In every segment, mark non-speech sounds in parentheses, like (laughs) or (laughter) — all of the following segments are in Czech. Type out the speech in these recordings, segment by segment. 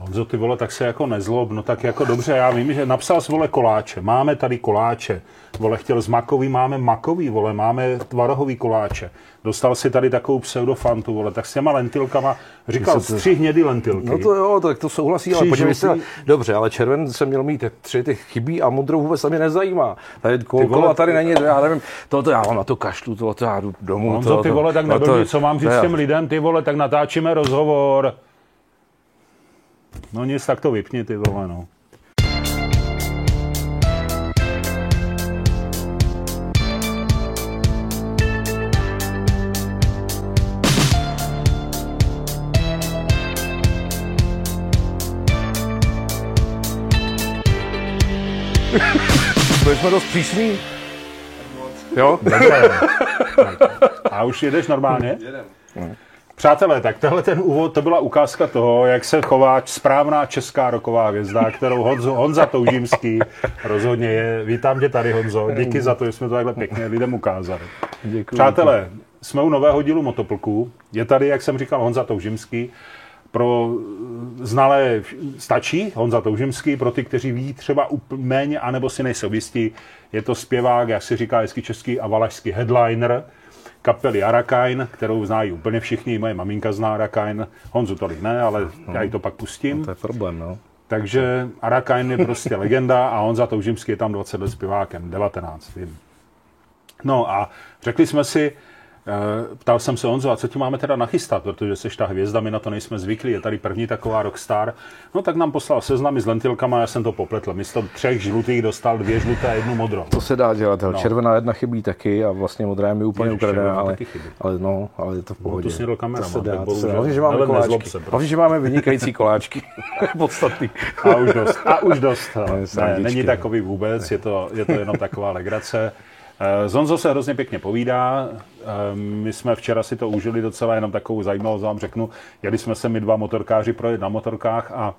Honzo, ty vole, tak se jako nezlob, no tak jako dobře, já vím, že napsal jsi, vole, koláče, máme tady koláče, vole, chtěl z makový, máme makový, vole, máme tvarohový koláče. Dostal si tady takovou pseudofantu, vole, tak s těma lentilkama, říkal, to- tři hnědý lentilky. No to jo, tak to souhlasí, ale Tři podívej se, dobře, ale červen jsem měl mít tři, ty chybí a modrou vůbec se mě nezajímá. Tady kol, vole, kola tady není, já nevím, to, to já mám na to kašlu, to, to já jdu domů. Honzo, to, ty to, vole, tak no nebyl to- co mám to říct já- těm lidem, ty vole, tak natáčíme rozhovor. No nic, tak to vypni, ty vole, no. Byli jsme dost přísný. Jo? A už jedeš normálně? Přátelé, tak tohle ten úvod, to byla ukázka toho, jak se chová správná česká roková hvězda, kterou Honzo, Honza Toužímský rozhodně je. Vítám tě tady, Honzo. Díky za to, že jsme to takhle pěkně lidem ukázali. Děkuji. Přátelé, jsme u nového dílu Motoplku. Je tady, jak jsem říkal, Honza Toužimský. Pro znalé stačí Honza Toužimský, pro ty, kteří ví třeba méně, anebo si nejsou jistí, je to zpěvák, jak se říká hezky český a valašský headliner kapely Arakain, kterou znají úplně všichni, moje maminka zná Arakain, Honzu tolik ne, ale já jí to pak pustím. To je problém, no. Takže Arakain je prostě (laughs) legenda a Honza Toužimský je tam 20 let zpěvákem, 19, vím. No a řekli jsme si, ptal jsem se Honzo, a co ti máme teda nachystat, protože jsi ta hvězda, my na to nejsme zvyklí, je tady první taková rockstar. No tak nám poslal seznamy s lentilkama, já jsem to popletl. Místo třech žlutých dostal dvě žluté a jednu modrou. To se dá dělat, no. červená jedna chybí taky a vlastně modrá je mi úplně ukradená, ale, ale, no, ale je to v pohodě. snědl kameraman, to se dá, to se dá. Hlavně, že máme koláčky. prostě. Hlavně, že máme vynikající koláčky. (laughs) Podstatný. A už dost. A už dost. (laughs) ne, srandičky, není no. takový vůbec, je to, je to jenom taková legrace. Eh, Zonzo se hrozně pěkně povídá. Eh, My jsme včera si to užili docela jenom takovou zajímavost, vám řeknu. Jeli jsme se my dva motorkáři projet na motorkách a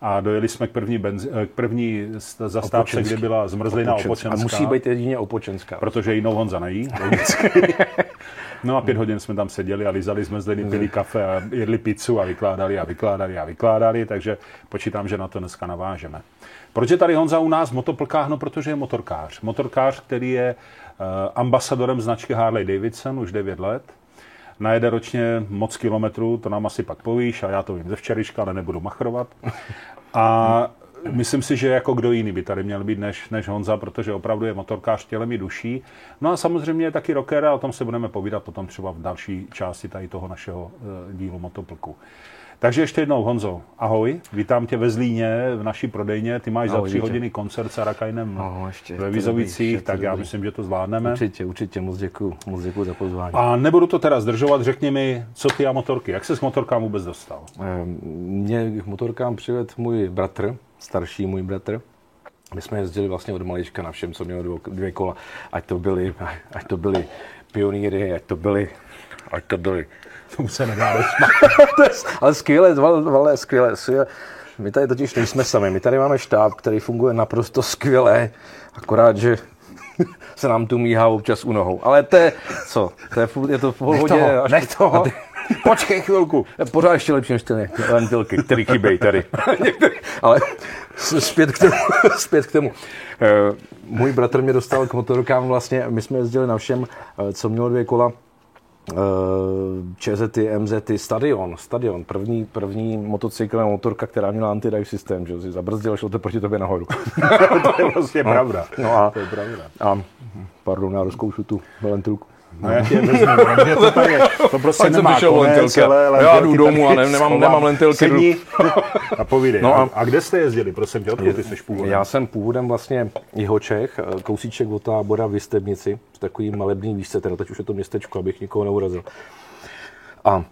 a dojeli jsme k první, benzi, eh, k první st- zastávce, Opočenský. kde byla zmrzlina Opočenská. opočenská. A musí být jedině opočenská. Protože jinou Honza nejí. (laughs) No a pět hodin jsme tam seděli a lizali jsme zde, pili kafe a jedli pizzu a vykládali a vykládali a vykládali, takže počítám, že na to dneska navážeme. Proč je tady Honza u nás v motoplkách? No, protože je motorkář. Motorkář, který je uh, ambasadorem značky Harley Davidson už 9 let. Najede ročně moc kilometrů, to nám asi pak povíš, a já to vím ze včerejška, ale nebudu machrovat. A myslím si, že jako kdo jiný by tady měl být než, než Honza, protože opravdu je motorkář tělem i duší. No a samozřejmě je taky rocker a o tom se budeme povídat potom třeba v další části tady toho našeho eh, dílu Motoplku. Takže ještě jednou, Honzo, ahoj, vítám tě ve Zlíně, v naší prodejně. Ty máš Ahoj, za tři vítě. hodiny koncert s Arakajnem No, ještě je ve Vizovicích, dobrý, tak já myslím, že to zvládneme. Určitě, určitě, moc děkuju, moc děkuju za pozvání. A nebudu to teda zdržovat, řekni mi, co ty a motorky, jak se s motorkám vůbec dostal? Ehm, Mě k motorkám přivedl můj bratr, starší můj bratr. My jsme jezdili vlastně od malička na všem, co mělo dvě kola. Ať to byly, ať to byly pionýry, ať to byly, ať to byly. Tomu se nedá To je- Ale skvěle, val, vale, skvěle. My tady totiž nejsme sami, my tady máme štáb, který funguje naprosto skvěle, akorát, že (laughs) se nám tu míhá občas u nohou. Ale to je, co, to je, je to v pohodě. toho, až- nech toho. a ty- (laughs) Počkej chvilku. je pořád ještě lepší než ty lentilky, které chybějí tady. (laughs) Ale zpět k tomu. zpět k tomu. Eh, Můj bratr mě dostal k motorkám vlastně, my jsme jezdili na všem, eh, co mělo dvě kola, ČZty, MZty, Stadion, Stadion, první, první motocykl, motorka, která měla anti-dive systém, že si zabrzdil a šlo to proti tobě nahoru. (laughs) to je prostě pravda. No a, To je pravda. a pardon, já rozkoušu tu lentilku. No já ti je vezmu, protože to, je, to (laughs) prostě Ať jsem nemá vyšel konec, lentilky. ale Já lentilky jdu domů a ne- nemám- schovám. nemám lentilky, Sedni (laughs) a povídej. No No a- a, kde jste jezdili, prosím tě, odkud ty jsi původem? Já jsem původem vlastně Jihočech, eh, kousíček od tábora v Jistebnici, v takový malebný výšce, teda teď už je to městečko, abych nikoho neurazil. A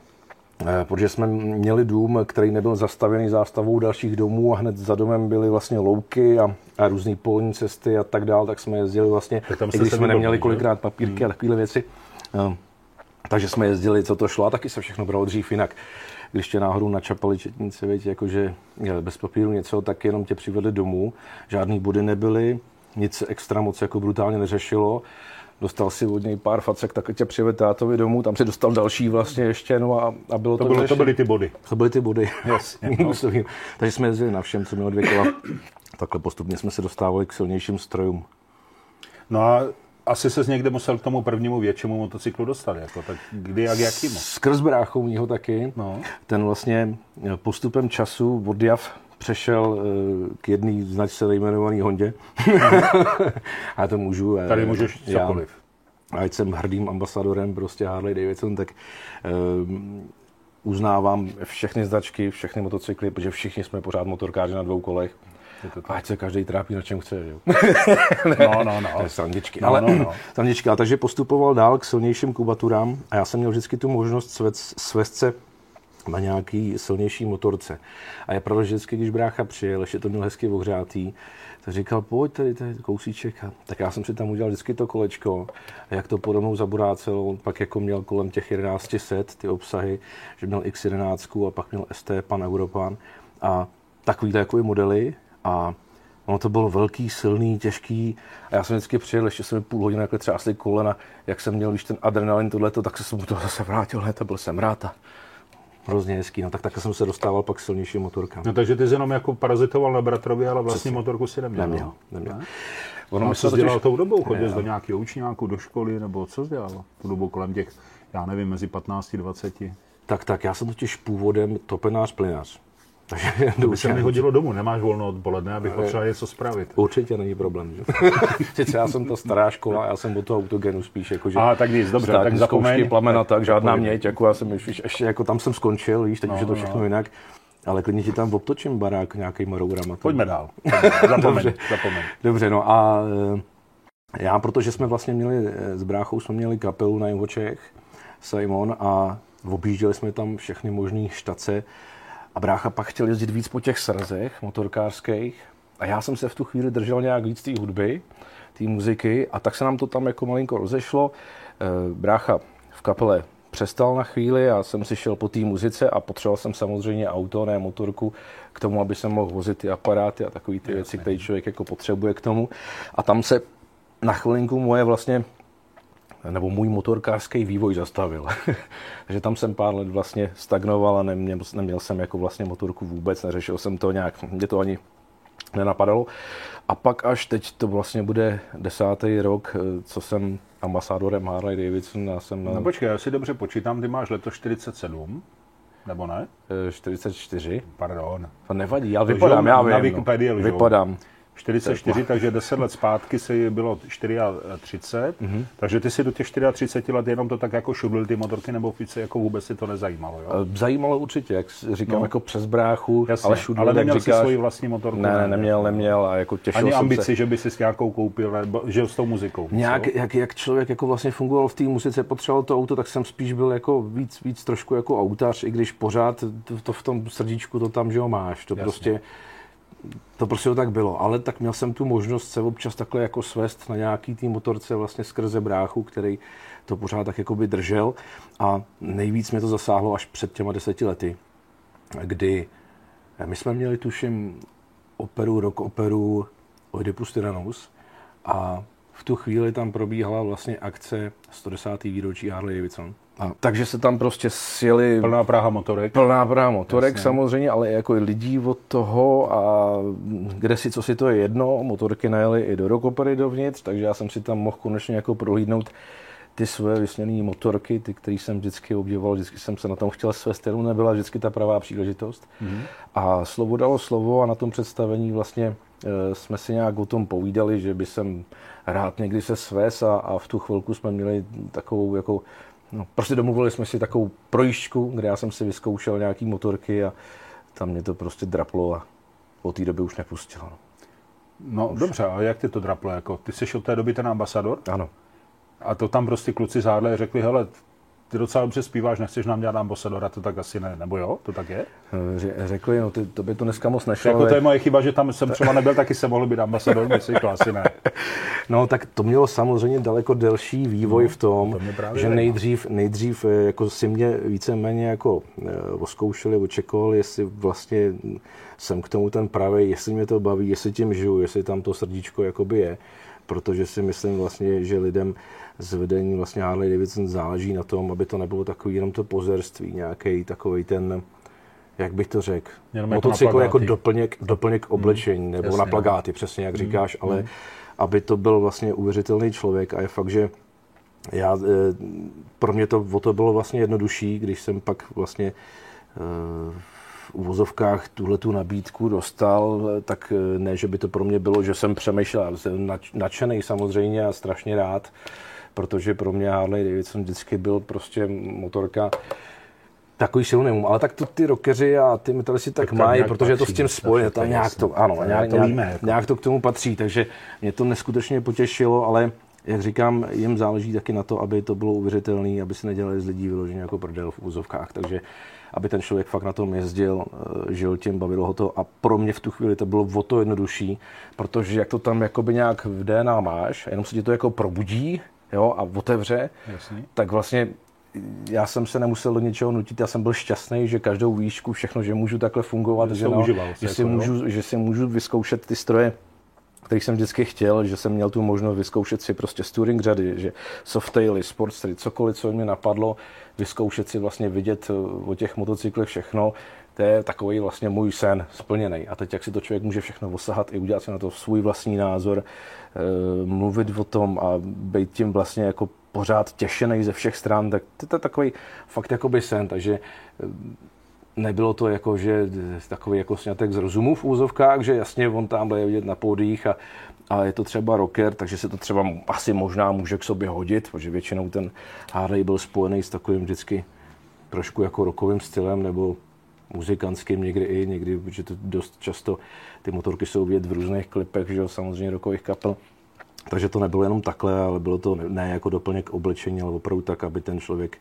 protože jsme měli dům, který nebyl zastavěný zástavou dalších domů a hned za domem byly vlastně louky a, a různé polní cesty a tak dál, tak jsme jezdili vlastně, Tak tam i když jsme neměli kolikrát papírky a takovéhle věci. Eh, takže jsme jezdili, co to šlo, a taky se všechno bralo dřív jinak. Když tě náhodou načapali četníci, víte, jakože je, bez papíru něco, tak jenom tě přivedli domů. Žádný body nebyly, nic extra moc jako brutálně neřešilo. Dostal si od něj pár facek, tak tě přived tátovi domů, tam si dostal další vlastně ještě, no a, a bylo to, To, bylo, to byly ty body. to byly ty body. (laughs) Jasně, no. (laughs) Takže jsme jezdili na všem, co mělo dvě kola. Takhle postupně jsme se dostávali k silnějším strojům. No a asi se někde musel k tomu prvnímu většímu motocyklu dostat. Jako, tak kdy, jak, jakýmu? Skrz bráchou mýho taky. No. Ten vlastně postupem času od Jav přešel eh, k jedné značce nejmenované Hondě. (laughs) a to můžu. eh, Tady můžeš já- cokoliv. ať jsem hrdým ambasadorem prostě Harley Davidson, tak um, uznávám všechny značky, všechny motocykly, protože všichni jsme pořád motorkáři na dvou kolech. Ať se každý trápí na čem chce. Jo. (laughs) No, no, no. To je srandičky. No, ale no, no. (clears throat) srandičky. A takže postupoval dál k silnějším kubaturám a já jsem měl vždycky tu možnost svést se na nějaký silnější motorce. A je pravda, že vždycky, když brácha přijel, ještě to měl hezky ohřátý, tak říkal, pojď tady, tady kousíček. A tak já jsem si tam udělal vždycky to kolečko. A jak to pode mnou zaburácelo, on pak jako měl kolem těch 11 set ty obsahy, že měl X11 a pak měl ST Pan Europan a takovýhle jako modely. A Ono to bylo velký, silný, těžký a já jsem vždycky přijel, ještě jsem půl hodiny takhle třásli kolena, jak jsem měl, když ten adrenalin tohleto, tak jsem mu to zase vrátil, ne, to byl jsem rád a hrozně hezký, no tak takhle jsem se dostával pak k silnějším motorkám. No, takže ty jsi jenom jako parazitoval na bratrovi, ale vlastní motorku si neměl. Neměl, no. neměl. Ne? Ono No, mi co jsi dělal tou dobou? Chodil jsi do nějakého učňáku, do školy, nebo co jsi dělal? Tu dobu kolem těch, já nevím, mezi 15 a 20. Tak, tak, já jsem totiž původem topenář, plynář. Takže To by se mi hodilo domů, nemáš volno odpoledne, abych potřeboval něco spravit. Určitě není problém. Že? (laughs) Sice já jsem ta stará škola, já jsem od toho autogenu spíš jako, že A tak nic, dobře, tak zapomeň. plamena, tak žádná zapomeň. měď, jako já jsem už, ještě jako tam jsem skončil, víš, teď už je to no, všechno no. jinak. Ale klidně ti tam obtočím barák nějakýma rourama. Pojďme dál. Zapomeň, (laughs) Dobře. zapomeň. Dobře, no a eh, já, protože jsme vlastně měli, eh, s bráchou jsme měli kapelu na Jihočech, Simon, a objížděli jsme tam všechny možné štace a brácha pak chtěl jezdit víc po těch srazech motorkářských a já jsem se v tu chvíli držel nějak víc té hudby, té muziky a tak se nám to tam jako malinko rozešlo. Eh, Brácha v kapele přestal na chvíli, já jsem si šel po té muzice a potřeboval jsem samozřejmě auto, ne motorku, k tomu, aby jsem mohl vozit ty aparáty a takové ty věci, které člověk jako potřebuje k tomu. A tam se na chvilinku moje vlastně nebo můj motorkářský vývoj zastavil. (laughs) Takže tam jsem pár let vlastně stagnoval a neměl, neměl jsem jako vlastně motorku vůbec, neřešil jsem to nějak, mě to ani nenapadalo. A pak až teď to vlastně bude desátý rok, eh, co jsem ambasádorem Harley Davidson, já jsem No počkej, já si dobře počítám, ty máš letos 47, nebo ne? eh, 44. Pardon. To nevadí, já vypadám, já na vím. Wikipedii no. Vypadám. 44, takže 10 let zpátky si bylo 34, Mhm. takže ty si do těch 34 let jenom to tak jako šudlil ty motorky, nebo více jako vůbec si to nezajímalo, jo? Eh, Zajímalo určitě, jak říkám, No. jako přes bráchu, Jasně, ale šudl, ale jak neměl říkáš, si svoji vlastní motorku? Ne, ne, neměl, neměl a jako těšil Ani jsem ambici, se. že by si s nějakou koupil, nebo že s tou muzikou. Nějak, jak, jak člověk jako vlastně fungoval v té muzice, potřeboval to auto, tak jsem spíš byl jako víc, víc trošku jako autař, i když pořád to, to v tom srdíčku to tam, že ho máš. To Jasně. prostě, to prostě tak bylo. Ale tak měl jsem tu možnost se občas takhle jako svést na nějaký té motorce vlastně skrze bráchu, který to pořád tak jako by držel. A nejvíc mě to zasáhlo až před těma deseti lety, kdy my jsme měli, tuším, operu, rock operu Oedipus Tyrannus a v tu chvíli tam probíhala vlastně akce 110. výročí Harley Davidson. A, takže se tam prostě sjeli Plná Praha motorek. plná práva motorek Jasně. samozřejmě, ale jako i lidí od toho a kde si, co si to je jedno, motorky najeli i do rokopery dovnitř, takže já jsem si tam mohl konečně jako prohlídnout ty své vysněné motorky, ty, které jsem vždycky obdivoval, vždycky jsem se na tom chtěl svést, jenom nebyla vždycky ta pravá příležitost. Mm-hmm. A slovo dalo slovo a na tom představení vlastně e, jsme si nějak o tom povídali, že by jsem rád někdy se svést a, a v tu chvilku jsme měli takovou jako No, prostě domluvili jsme si takovou projížďku, kde já jsem si vyzkoušel nějaký motorky a tam mě to prostě draplo a od té doby už nepustilo. No. No dobře, a jak ty to draplo? Jako, ty jsi od té doby ten ambasador Ano. a to tam prostě kluci z Harley řekli, hele, ty docela dobře zpíváš, nechceš nám dělat ambasadora, to tak asi ne, nebo jo, to tak je? Eh, Ře- Řekli, no ty, to by to dneska moc nešlo. Jako to je moje chyba, že tam jsem třeba nebyl, taky jsem mohl být ambasador, (laughs) myslíš, to asi ne. No tak to mělo samozřejmě daleko delší vývoj No, v tom, to že nejdřív, nejdřív eh, jako si mě víceméně jako eh, oskoušeli, očekovali, jestli vlastně jsem k tomu ten pravý, jestli mě to baví, jestli tím žiju, jestli tam to srdíčko jakoby je. protože si myslím vlastně, že lidem z vedení vlastně Harley Davidson záleží na tom, aby to nebylo takový jenom to pozerství, nějaký takový ten, jak bych to řekl, jako motocykl jako doplněk, doplněk oblečení, nebo jasně, na plagáty, přesně jak říkáš, ale aby to byl vlastně uvěřitelný člověk a je fakt, že já, eh, pro mě to o to bylo vlastně jednodušší, když jsem pak vlastně eh, v uvozovkách tuhle tu nabídku dostal, tak eh, ne, že by to pro mě bylo, že jsem přemýšlel, ale jsem nadšený samozřejmě a strašně rád, protože pro mě Harley Davidson vždycky byl prostě motorka. Takový silný, ale tak to ty rockeři a ty metalisti tak, Tak mají, protože je to s patří, tím spojené, je tam nějak to, ano, To nějak, to víme, jako. nějak to k tomu patří, takže mě to neskutečně potěšilo, ale jak říkám, jim záleží taky na to, aby to bylo uvěřitelné, aby si nedělali z lidí vyloženě jako prdel v úzovkách, takže aby ten člověk fakt na tom jezdil, eh, žil tím, bavilo ho to. A pro mě v tu chvíli to bylo o to jednodušší, protože jak to tam jakoby nějak v DNA máš, jenom se ti to jako probudí, jo, a otevře, Jasný. tak vlastně já jsem se nemusel do něčeho nutit, já jsem byl šťastný, že každou výšku, všechno, že můžu takhle fungovat, Že že, no, užíval si že, si jako, můžu, že si můžu vyzkoušet ty stroje, který jsem vždycky chtěl, že jsem měl tu možnost vyzkoušet si prostě z touring řady, že softaily, sportstery, cokoliv, co mě napadlo, vyzkoušet si vlastně vidět eh, o těch motocyklech všechno, to je takový vlastně můj sen splněný. A teď, jak si to člověk může všechno osahat i udělat si na to svůj vlastní názor, mluvit o tom a být tím vlastně jako pořád těšený ze všech stran, tak to, je takový fakt jakoby sen, takže eh, nebylo to jako, že takový jako snětek z rozumu v úzovkách, že jasně on tam je vidět na pódiích a, a je to třeba rocker, takže se to třeba asi možná může k sobě hodit, protože většinou ten Harley byl spojený s takovým vždycky trošku jako rokovým stylem nebo muzikantským někdy i, někdy, protože to dost často ty motorky jsou vidět v různých klipech, že jo, samozřejmě rokových kapel. Takže to nebylo jenom takhle, ale bylo to ne jako doplněk oblečení, ale opravdu tak, aby ten člověk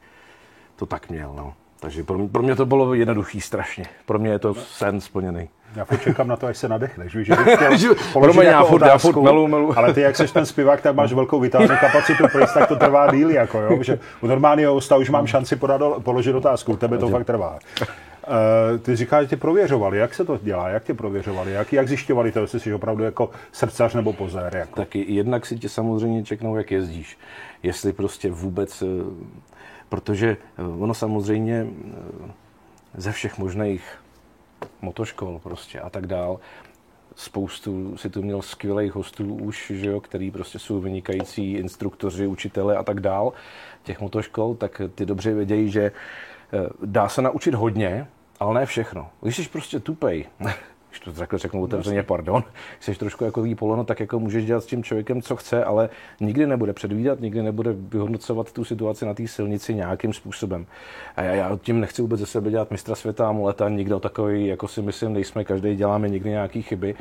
to tak měl. No. Takže pro mě, pro mě to bylo jednoduchý strašně. Pro mě je to sen splněný. Já furt čekám na to, až se nadechneš, víš, že (laughs) bych chtěl Že- položit promiň, já furt- já otázku, furt melu, melu. ale ty, jak seš ten zpěvák, tak máš velkou vitální kapacitu, protože tak to trvá díl, jako jo, že u normálního hosta už mám šanci podat, položit otázku, u tebe to fakt trvá. Uh, ty říkáš, že tě prověřovali, jak se to dělá, jak tě prověřovali, jak, jak zjišťovali to, jestli jsi opravdu jako srdcař nebo pozér, jako. Tak jednak si tě samozřejmě čeknou, jak jezdíš. Jestli prostě vůbec, eh, protože eh, ono samozřejmě eh, ze všech možných motoškol prostě a tak dál, spoustu si tu měl skvělých hostů už, že jo, který prostě jsou vynikající instruktoři, učitele a tak dál těch motoškol, tak ty dobře vědějí, že eh, dá se naučit hodně, ale ne všechno. Když jsi prostě tupej, (laughs) když to takhle řeknu otevřeně, pardon, (laughs) jsi trošku jako ví polono, tak jako můžeš dělat s tím člověkem, co chce, ale nikdy nebude předvídat, nikdy nebude vyhodnocovat tu situaci na té silnici nějakým způsobem. A já, já tím nechci vůbec ze sebe dělat mistra světa a muleta, nikdo takový, jako si myslím, nejsme, každý děláme někdy nějaké chyby,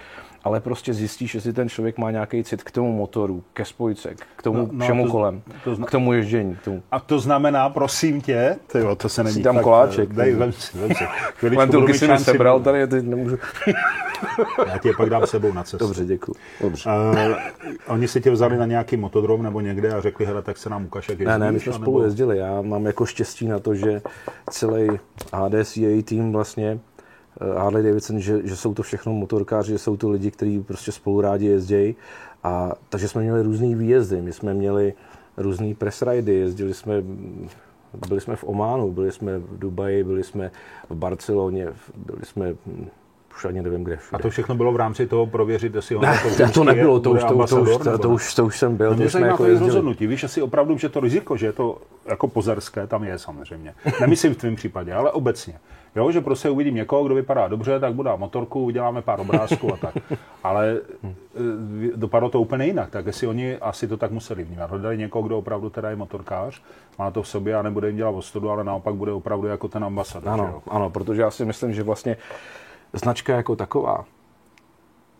ale prostě zjistíš, jestli ten člověk má nějaký cit k tomu motoru, ke spojce, k tomu No, no, všemu to- kolem, to zna- k tomu ježdění. K tomu. A to znamená, prosím tě, tyjo, to se není dám fakt, koláček, Dej, vem si, vem si. Mít si mi sebral, tady teď nemůžu. (laughs) Já ti je pak dám sebou na cestu. Dobře, děkuji. Dobře. Uh, oni si tě vzali na nějaký motodrom nebo někde a řekli, hele, tak se nám ukaž, jak Ne, ne, my jsme spolu jezdili. Já mám jako štěstí na to, že celý HDCA tým vlastně Harley Davidson, že, že jsou to všechno motorkáři, že jsou to lidi, kteří prostě spolu rádi jezdí. A takže jsme měli různý výjezdy. My jsme měli různý press ridy, jezdili jsme, byli jsme v Ománu, byli jsme v Dubaji, byli jsme v Barceloně, byli jsme hm, už ani nevím kde A všude. to všechno bylo v rámci toho prověřit, jestli on jako to, to nebylo, to už, to, to, už, to, to, ne? už, to už jsem byl, No mě zajímá jako to rozhodnutí. Víš asi opravdu, že to riziko, že je to jako pozerské, tam je samozřejmě. Nemyslím v tvém případě, ale obecně. Jo, že prostě uvidím někoho, kdo vypadá dobře, tak budu motorku, uděláme pár obrázků a tak. (laughs) Ale e, dopadlo to úplně jinak, tak jestli oni asi to tak museli vnímat. Hledali někoho, kdo opravdu teda je motorkář, má to v sobě a nebude jim dělat ostudu, ale naopak bude opravdu jako ten ambasador. Ano, jo? ano, protože já si myslím, že vlastně značka jako taková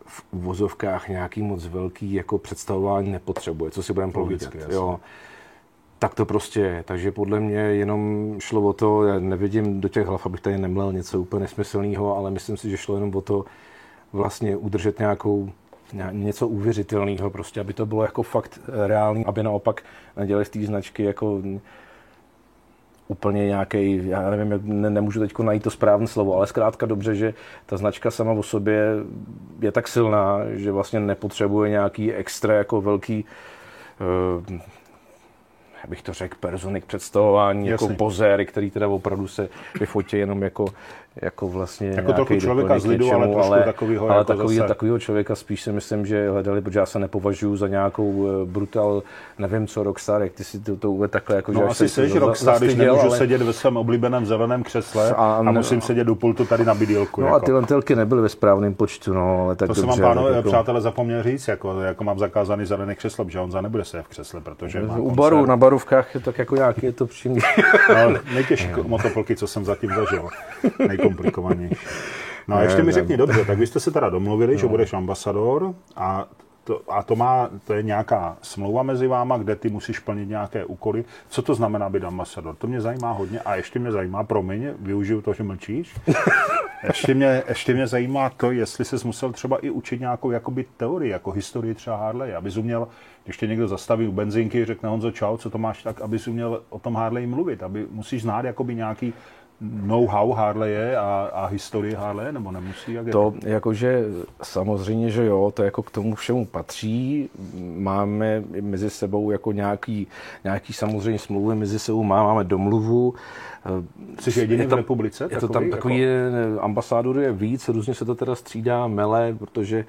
v uvozovkách nějaký moc velký jako představování nepotřebuje, co si budeme povídat. Jo. Tak to prostě je. Takže podle mě jenom šlo o to, já nevidím do těch hlav, abych tady nemlel něco úplně nesmyslného, ale myslím si, že šlo jenom o to vlastně udržet nějakou ně- něco uvěřitelného, prostě, aby to bylo jako fakt reálný, aby naopak nedělali z té značky jako úplně nějaký, já nevím, ne, nemůžu teď najít to správné slovo, ale zkrátka dobře, že ta značka sama o sobě je tak silná, že vlastně nepotřebuje nějaký extra jako velký uh, jak bych to řekl, personik představování, jako Jasně. jako pozéry, který teda opravdu se vyfotí jenom jako jako vlastně jako trochu člověka z lidu, ale trošku ale, takovýho, ale jako takový, zase... takovýho člověka spíš si myslím, že hledali, protože já se nepovažuji za nějakou eh, brutal, nevím co, rockstar, jak ty si to, to uvedl takhle. Jako, no že asi jsi rockstar, když nemůžu ale... sedět ve svém oblíbeném zeleném křesle a, a musím sedět u pultu tady na bydílku. No jako. a ty lentilky nebyly ve správném počtu, no, ale tak To jsem vám, pánové, jako... přátelé, zapomněl říct, jako, jako mám zakázaný zelené křeslo, že on za nebude se v křesle, protože má U baru, na barovkách je tak jako nějaký, je to příjemný. No, (laughs) nejtěžší motopolky, co jsem zatím zažil. (laughs) Nejkomplikovanější. (laughs) No a ještě mi řekni, dobře, tak vy jste se teda domluvili, no. že budeš ambasador a to, a to má, to je nějaká smlouva mezi váma, kde ty musíš plnit nějaké úkoly. Co to znamená být ambasador? To mě zajímá hodně a ještě mě zajímá, promiň, využiju to, že mlčíš. (laughs) ještě, mě, ještě mě zajímá to, jestli jsi musel třeba i učit nějakou jakoby teorii, jako historii třeba Harley, abys uměl, když tě někdo zastaví u benzinky, řekne Honzo čau, co to máš, tak abys uměl o tom Harley mluvit, aby musíš znát jakoby nějaký know-how Harley a, a historii Harley, nebo nemusí? Jak to je? jakože samozřejmě, že jo, to jako k tomu všemu patří. Máme mezi sebou jako nějaký, nějaký samozřejmě smlouvy mezi sebou, máme domluvu. Jsi jediný je to, v republice? Je to tam takový jako... ambasádor je víc, různě se to teda střídá, mele, protože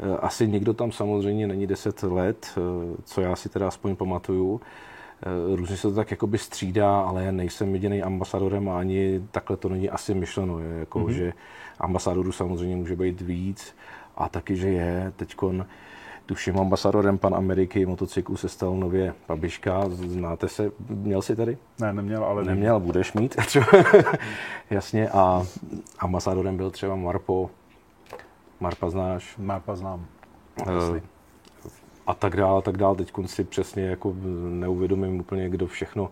eh, asi nikdo tam samozřejmě není 10 let, eh, co já si teda aspoň pamatuju. Eh, různě se to tak jakoby střídá, ale já nejsem jediný ambasadorem a ani takhle to není asi myšleno. Je, jako, mm-hmm. že ambasadorů samozřejmě může být víc a taky, že je teďkon tuším ambasadorem pan Ameriky motocyklu se stal nově Babiška. Znáte se? Měl jsi tady? Ne, neměl, ale Neměl, budeš mít. (laughs) (laughs) Jasně. A ambasadorem byl třeba Marpo. Marpa znáš? Marpa znám. Uh, a tak dále, tak dále. Teď si přesně jako neuvědomím úplně, kdo všechno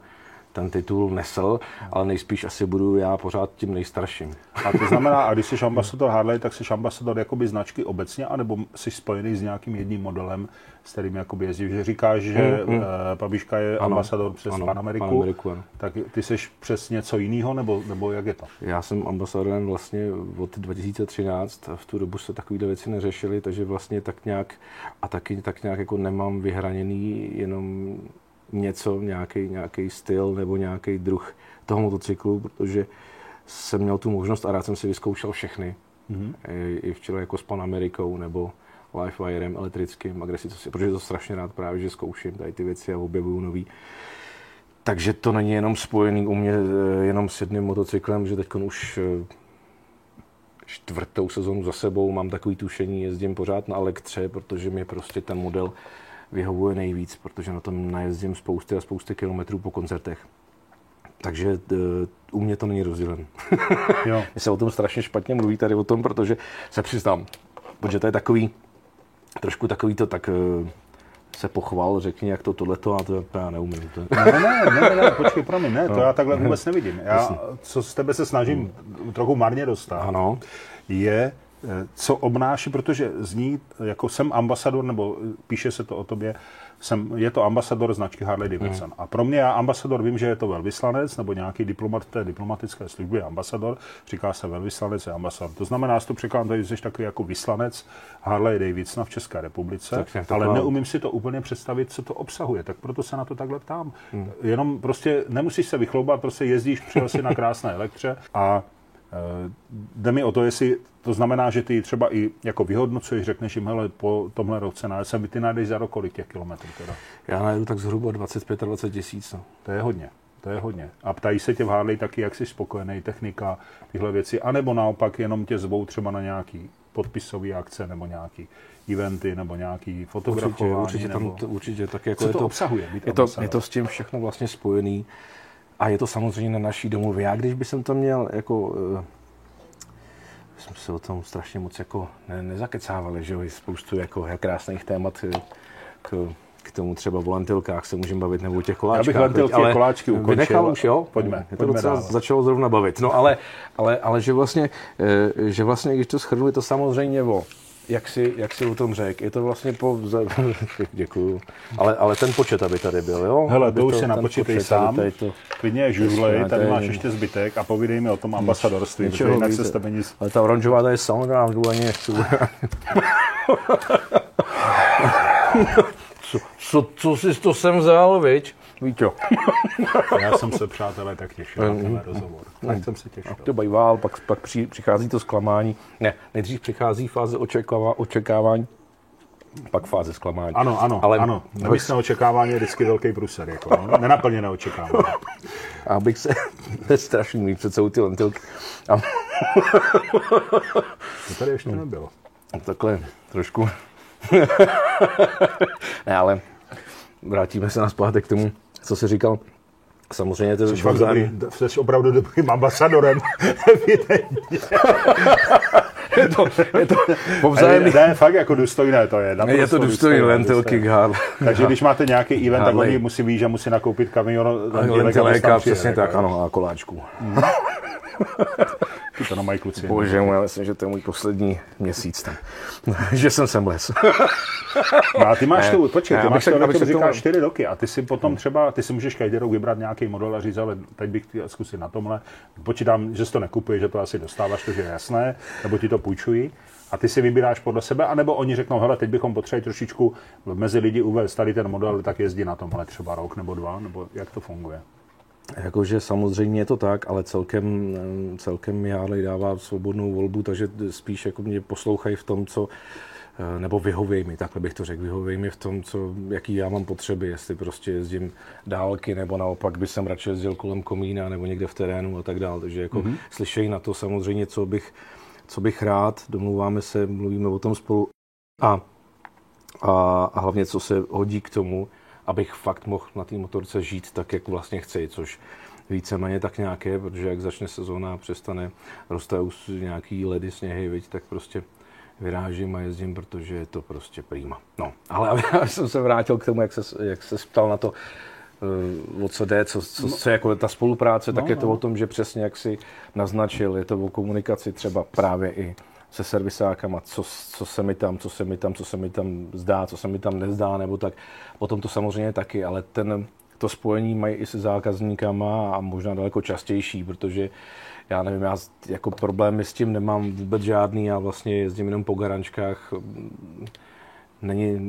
ten titul nesl, ale nejspíš asi budu já pořád tím nejstarším. A to znamená, a když jsi ambasador Harley, tak jsi ambasador jakoby značky obecně, anebo jsi spojený s nějakým jedním modelem, s kterým jakoby jezdíš? Že říkáš, že mm, mm. Pabiška je ano, ambasador přes ano, Panameriku, Panameriku ano. tak ty jsi přes něco jiného, nebo, nebo jak je to? Já jsem ambasadorem vlastně od 2013, v tu dobu se takovéhle věci neřešily, takže vlastně tak nějak, a taky tak nějak jako nemám vyhraněný jenom něco, nějaký, nějaký styl nebo nějaký druh toho motocyklu, protože jsem měl tu možnost a rád jsem si vyzkoušel všechny. Mm-hmm. I, I včera jako s Pan Amerikou nebo Livewirem elektrickým, agresí, si, protože to strašně rád právě, že zkouším tady ty věci a objevuju nový. Takže to není jenom spojený u mě eh, jenom s jedným motocyklem, že teď už eh, čtvrtou sezonu za sebou mám takový tušení, jezdím pořád na elektře, protože mi prostě ten model vyhovuje nejvíc, protože na tom najezdím spousty a spousty kilometrů po koncertech. Takže uh, u mě to není rozdělen. (laughs) jo. Mně se o tom strašně špatně mluví tady o tom, protože se přiznám, protože to je takový, trošku takový to tak uh, se pochval, řekni, jak to tohleto, a to já neumím. To... Ne, ne, ne, ne, ne, počkej, promiň, ne, to já takhle vůbec nevidím. Já, co z tebe se snažím trochu marně dostat, ano. je co obnáší, protože zní, jako jsem ambasador, nebo píše se to o tobě, jsem, je to ambasador značky Harley Davidson. Mm. A pro mě, já ambasador vím, že je to velvyslanec, nebo nějaký diplomat té diplomatické služby je ambasador, říká se velvyslanec je ambasador. To znamená, že to překládám, že jsi takový jako vyslanec Harley Davidsona v České republice, tak, ale neumím si to úplně představit, co to obsahuje, tak proto se na to takhle ptám. Mm. Jenom prostě nemusíš se vychloubat, prostě jezdíš, přijel si na krásné elektře a jde mi o to, jestli to znamená, že ty třeba i jako vyhodnocuješ, řekneš jim, hele, po tomhle roce na SM, ty najdeš za rok kolik těch kilometrů teda? Já najdu tak zhruba 25 a 20 tisíc. No. To je hodně. To je hodně. A ptají se tě v Harley taky, jak jsi spokojený, technika, tyhle věci, anebo naopak jenom tě zvou třeba na nějaký podpisový akce nebo nějaký eventy nebo nějaký fotografování. Určitě, určitě, nebo... tam, to, určitě tak jako Co je to, to obsahuje? Je to, je to s tím všechno vlastně spojený a je to samozřejmě na naší domluvě. Já když bych to měl jako eh, jsme se o tom strašně moc jako ne, nezakecávali, že jo, spoustu jako krásných témat k, k tomu třeba o lentilkách se můžeme bavit, nebo o těch koláčkách. Já bych lentilky a koláčky ukončil. Vynechal už, jo? Pojďme, Je to pojďme docela dál. začalo zrovna bavit. No ale, ale, ale že, vlastně, eh, že vlastně, když to schrnuli, to samozřejmě o jak si, jak si o tom řekl, je to vlastně po... (laughs) Děkuju. Ale, ale ten počet, aby tady byl, jo? Hele, aby to už se napočítej sám. Tady to, Klidně žůzlej, Jasně, tady to je- máš ještě zbytek a povídej mi o tom ambasadorství, protože něčeho jinak více. se s tebe nic... Ale ta oranžová tady je samozřejmě ani nechci. (laughs) co, co, co jsi to sem vzal, viď? Víťo. (laughs) Já jsem se, přátelé, tak těšil na tenhle rozhovor. Tak jsem se těšil. To bývá, pak, pak při, přichází to zklamání. Ne, nejdřív přichází fáze očekává, očekávání, pak fáze zklamání. Ano, ano, Ale- Ale ano. Nemyslné očekávání je vždycky velký průser, jako, no. nenaplněné očekávání. (laughs) Abych se, (laughs) to je strašný mít před sebou ty lentilky. A To tady ještě nebylo. takhle trošku. ne, ale vrátíme se na zpátek k tomu, co jsi říkal. Samozřejmě to Jsi, fakt dobrý, jsi opravdu dobrým ambasadorem. Evidentně. (laughs) je to, je to po vzájemný, Ne, fakt jako důstojné to je. je to důstojný lentilky důstojné. Harley. Takže když máte nějaký event, tak oni musí ví, že musí nakoupit kamion lentilek, tam přijeli, přesně tak, ano, a koláčků. (laughs) To mají kluci. Bože můj, já myslím, že to je můj poslední měsíc tam. (laughs) že jsem sem les. No a ty máš Ne. tu, počkej, ty máš se- to, to čtyři roky a ty si potom třeba, ty si můžeš každý rok vybrat nějaký model a říct, ale teď bych chtěl zkusit na tomhle. Počítám, že si to nekupuješ, že to asi dostáváš, to je jasné, nebo ti to půjčují. A ty si vybíráš podle sebe, anebo oni řeknou, hele, teď bychom potřebovali trošičku mezi lidi uvést tady ten model, tak jezdí na tomhle třeba rok nebo dva, nebo jak to funguje? Jakože samozřejmě je to tak, ale celkem, eh, celkem mi Harley dává svobodnou volbu, takže spíš jako mě poslouchají v tom, co eh, nebo vyhověj mi, takhle bych to řekl, vyhověj mi v tom, co, jaký já mám potřeby, jestli prostě jezdím dálky, nebo naopak by jsem radši jezdil kolem komína, nebo někde v terénu a tak dále. Takže jako mm-hmm. slyšejí na to samozřejmě, co bych, co bych rád, domluváme se, mluvíme o tom spolu a, a, a hlavně, co se hodí k tomu, abych fakt mohl na té motorce žít tak, jak vlastně chci, což víceméně tak nějaké, protože jak začne sezóna a přestane, rostou nějaký ledy, sněhy, viď, tak prostě vyrážím a jezdím, protože je to prostě prýma. No, ale aby (laughs) já jsem se vrátil k tomu, jak se, jak se ptal na to, eh, o co jde, co, co, co je jako ta spolupráce, tak No, je to no. o tom, že přesně jak si naznačil, je to o komunikaci třeba právě i se servisákama, co, co se mi tam, co se mi tam, co se mi tam zdá, co se mi tam nezdá, nebo tak. Potom to samozřejmě taky, ale ten, to spojení mají i se zákazníkama a možná daleko častější, protože já nevím, já jako problémy s tím nemám vůbec žádný, já vlastně jezdím jenom po garančkách, Není,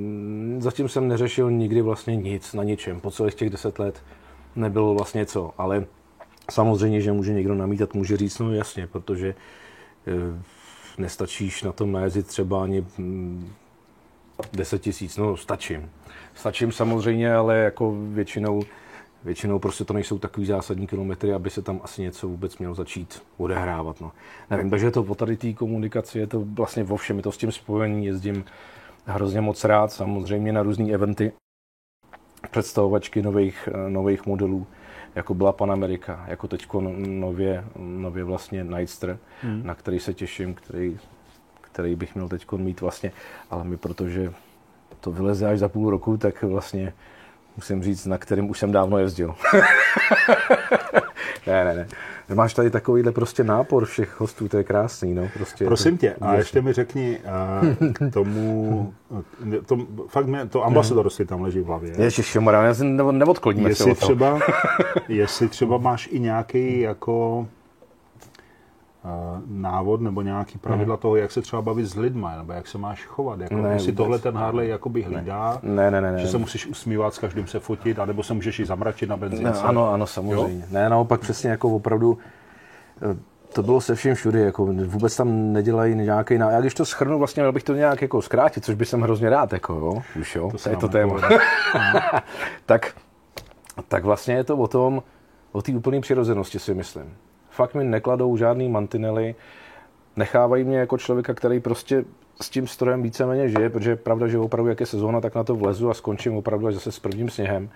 zatím jsem neřešil nikdy vlastně nic na ničem. Po celých těch deset let nebylo vlastně co, ale samozřejmě, že může někdo namítat, může říct, no jasně, protože eh, nestačíš na tom najezdit třeba ani mm, 10 tisíc, no stačím. Stačím samozřejmě, ale jako většinou, většinou prostě to nejsou takový zásadní kilometry, aby se tam asi něco vůbec mělo začít odehrávat. No. Nevím, takže to o tady té komunikaci, je to vlastně vo všem, je to s tím spojení, jezdím hrozně moc rád, samozřejmě na různé eventy, představovačky nových, nových modelů, jako byla Pan Amerika, jako teď nově, nově vlastně Nightster, hmm. na který se těším, který, který bych měl teď mít vlastně, ale my protože to vyleze až za půl roku, tak vlastně musím říct, na kterým už jsem dávno jezdil. (laughs) ne, ne, ne. Máš tady takovýhle prostě nápor všech hostů, to je krásný, no. Prostě Prosím to, tě, a ještě mi řekni uh, k tomu, to, fakt mě, to ambasadorství tam leží v hlavě. Ježišmarja, já neodkloníme se Jestli od toho. třeba, (laughs) jestli třeba máš i nějaký jako návod nebo nějaký pravidla toho, jak se třeba bavit s lidma, nebo jak se máš chovat. Jako, Ne, vůbec. tohle ten Harley jakoby hlídá, Ne, ne, ne, ne. že se musíš usmívat, s každým se fotit, anebo se můžeš i zamračit na benzínce. No, ano, ano, samozřejmě. Ne, naopak přesně jako opravdu eh, to bylo se vším všude, jako vůbec tam nedělají nějaký. Já když to schrnu, vlastně měl bych to nějak jako zkrátit, což by jsem hrozně rád, jako jo, už jo, to, je to téma. (laughs) tak, tak vlastně je to o tom, o té úplné přirozenosti si myslím. Fakt mi nekladou žádný mantinely, nechávají mě jako člověka, který prostě s tím strojem víceméně žije, protože je pravda, že opravdu, jak je sezóna, tak na to vlezu a skončím opravdu až zase s prvním sněhem.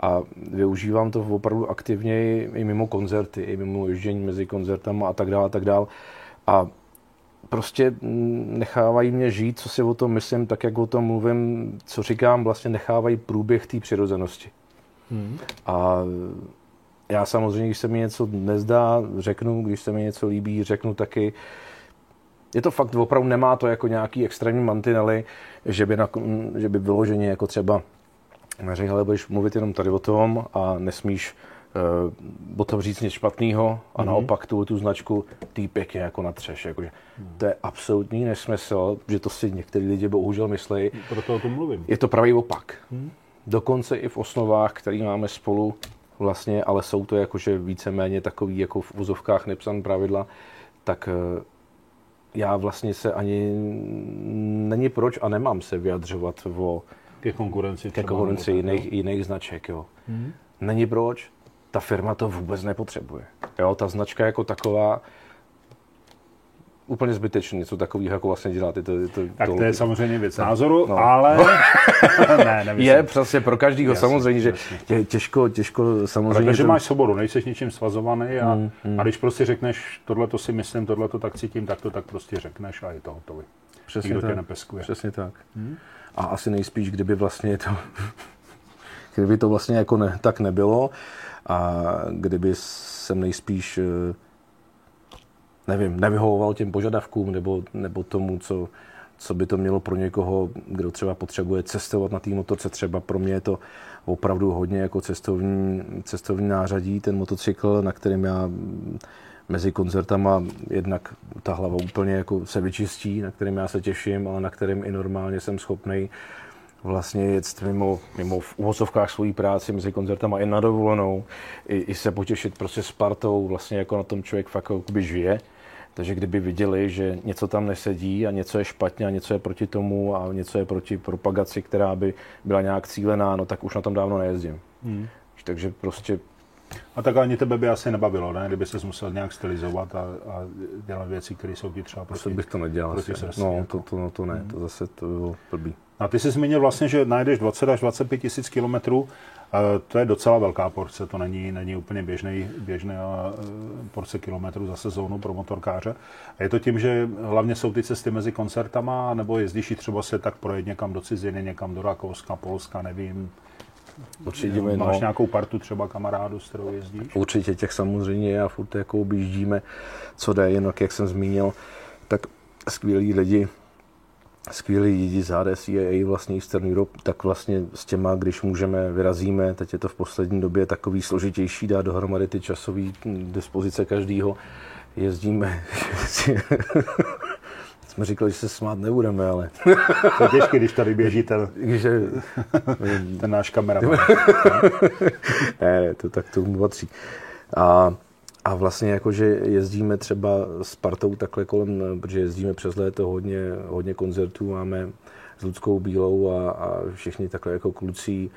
A využívám to opravdu aktivně i mimo koncerty, i mimo ježdění mezi koncertama a tak dále, a tak dále. A prostě nechávají mě žít, co si o tom myslím, tak jak o tom mluvím, co říkám, vlastně nechávají průběh té přirozenosti. Hmm. A já samozřejmě, když se mi něco nezdá, řeknu, když se mi něco líbí, řeknu taky. Je to fakt, opravdu nemá to jako nějaký extrémní mantinely, že by, na, že by vyloženě jako třeba neřekl, ale budeš mluvit jenom tady o tom a nesmíš uh, o tom říct nic špatného a mm-hmm. naopak tu, tu značku týpek je jako na třeš. Jakože, mm. To je absolutní nesmysl, že to si některý lidi bohužel myslí. Proto o tom mluvím. Je to pravý opak. Mm. Dokonce i v osnovách, které máme spolu, vlastně, ale jsou to jakože víceméně takový jako v úzovkách nepsané pravidla, tak uh, já vlastně se ani není proč a nemám se vyjadřovat o ke konkurenci, ke konkurenci jiných, jiných značek. Jo. Hmm. Není proč, ta firma to vůbec nepotřebuje. Jo, ta značka jako taková, úplně zbytečně něco takového jako vlastně dělat. Je to, je to, tak to, to je samozřejmě věc názoru, no. ale... (laughs) ne, nemyslím. Je přesně pro každého samozřejmě, že tě, těžko, těžko samozřejmě... Protože ten... máš svobodu, nejsi ničím svazovaný a, mm, mm. a když prostě řekneš, tohle to si myslím, tohle to tak cítím, tak to tak prostě řekneš a je to hotový. Přesně Nikdo tak. tě nepeskuje. Přesně tak. Mm. A asi nejspíš, kdyby vlastně to... (laughs) kdyby to vlastně jako ne, tak nebylo a kdyby jsem nejspíš eh, nevím, nevyhovoval těm požadavkům nebo, nebo tomu, co, co by to mělo pro někoho, kdo třeba potřebuje cestovat na té motorce. Třeba pro mě je to opravdu hodně jako cestovní, cestovní nářadí, ten motocykl, na kterém já mezi koncertama jednak ta hlava úplně jako se vyčistí, na kterým já se těším, ale na kterém i normálně jsem schopný vlastně jet mimo, mimo v uvozovkách svojí práci mezi koncertama i na dovolenou, i, i se potěšit prostě s partou, vlastně jako na tom člověk fakt jako žije. Takže kdyby viděli, že něco tam nesedí a něco je špatně a něco je proti tomu a něco je proti propagaci, která by byla nějak cílená, no tak už na tom dávno nejezdím. Hmm. Takže prostě a tak ani tebe by asi nebavilo, ne? Kdyby se musel nějak stylizovat a, a dělat věci, které jsou ti třeba proti, bych to nedělal. Proti srdci, no, jako. to, to, no, to ne, hmm. to zase to bylo blbý. A ty jsi zmínil vlastně, že najdeš 20 až 25 tisíc kilometrů. To je docela velká porce, to není, není úplně běžný, běžný porce kilometrů za sezónu pro motorkáře. A je to tím, že hlavně jsou ty cesty mezi koncertama, nebo jezdíš třeba se tak projet někam do ciziny, někam do Rakouska, Polska, nevím. Určitě Máš no. nějakou partu třeba kamarádu, s kterou jezdíš? Určitě těch samozřejmě a furt jako objíždíme, co jde, jinak jak jsem zmínil, tak skvělí lidi, skvělí lidi z HDCAA, vlastně Eastern Europe, tak vlastně s těma, když můžeme, vyrazíme, teď je to v poslední době takový složitější dát dohromady ty časové dispozice každýho, jezdíme (laughs) jsme říkali, že se smát nebudeme, ale... (laughs) To je těžké, když tady běží ten, že, ten náš kameraman. (laughs) ne, to tak tomu patří. A, a vlastně jakože jezdíme třeba s partou takhle kolem, protože jezdíme přes léto hodně, hodně koncertů, máme s Ludskou Bílou a, a všichni takhle jako kluci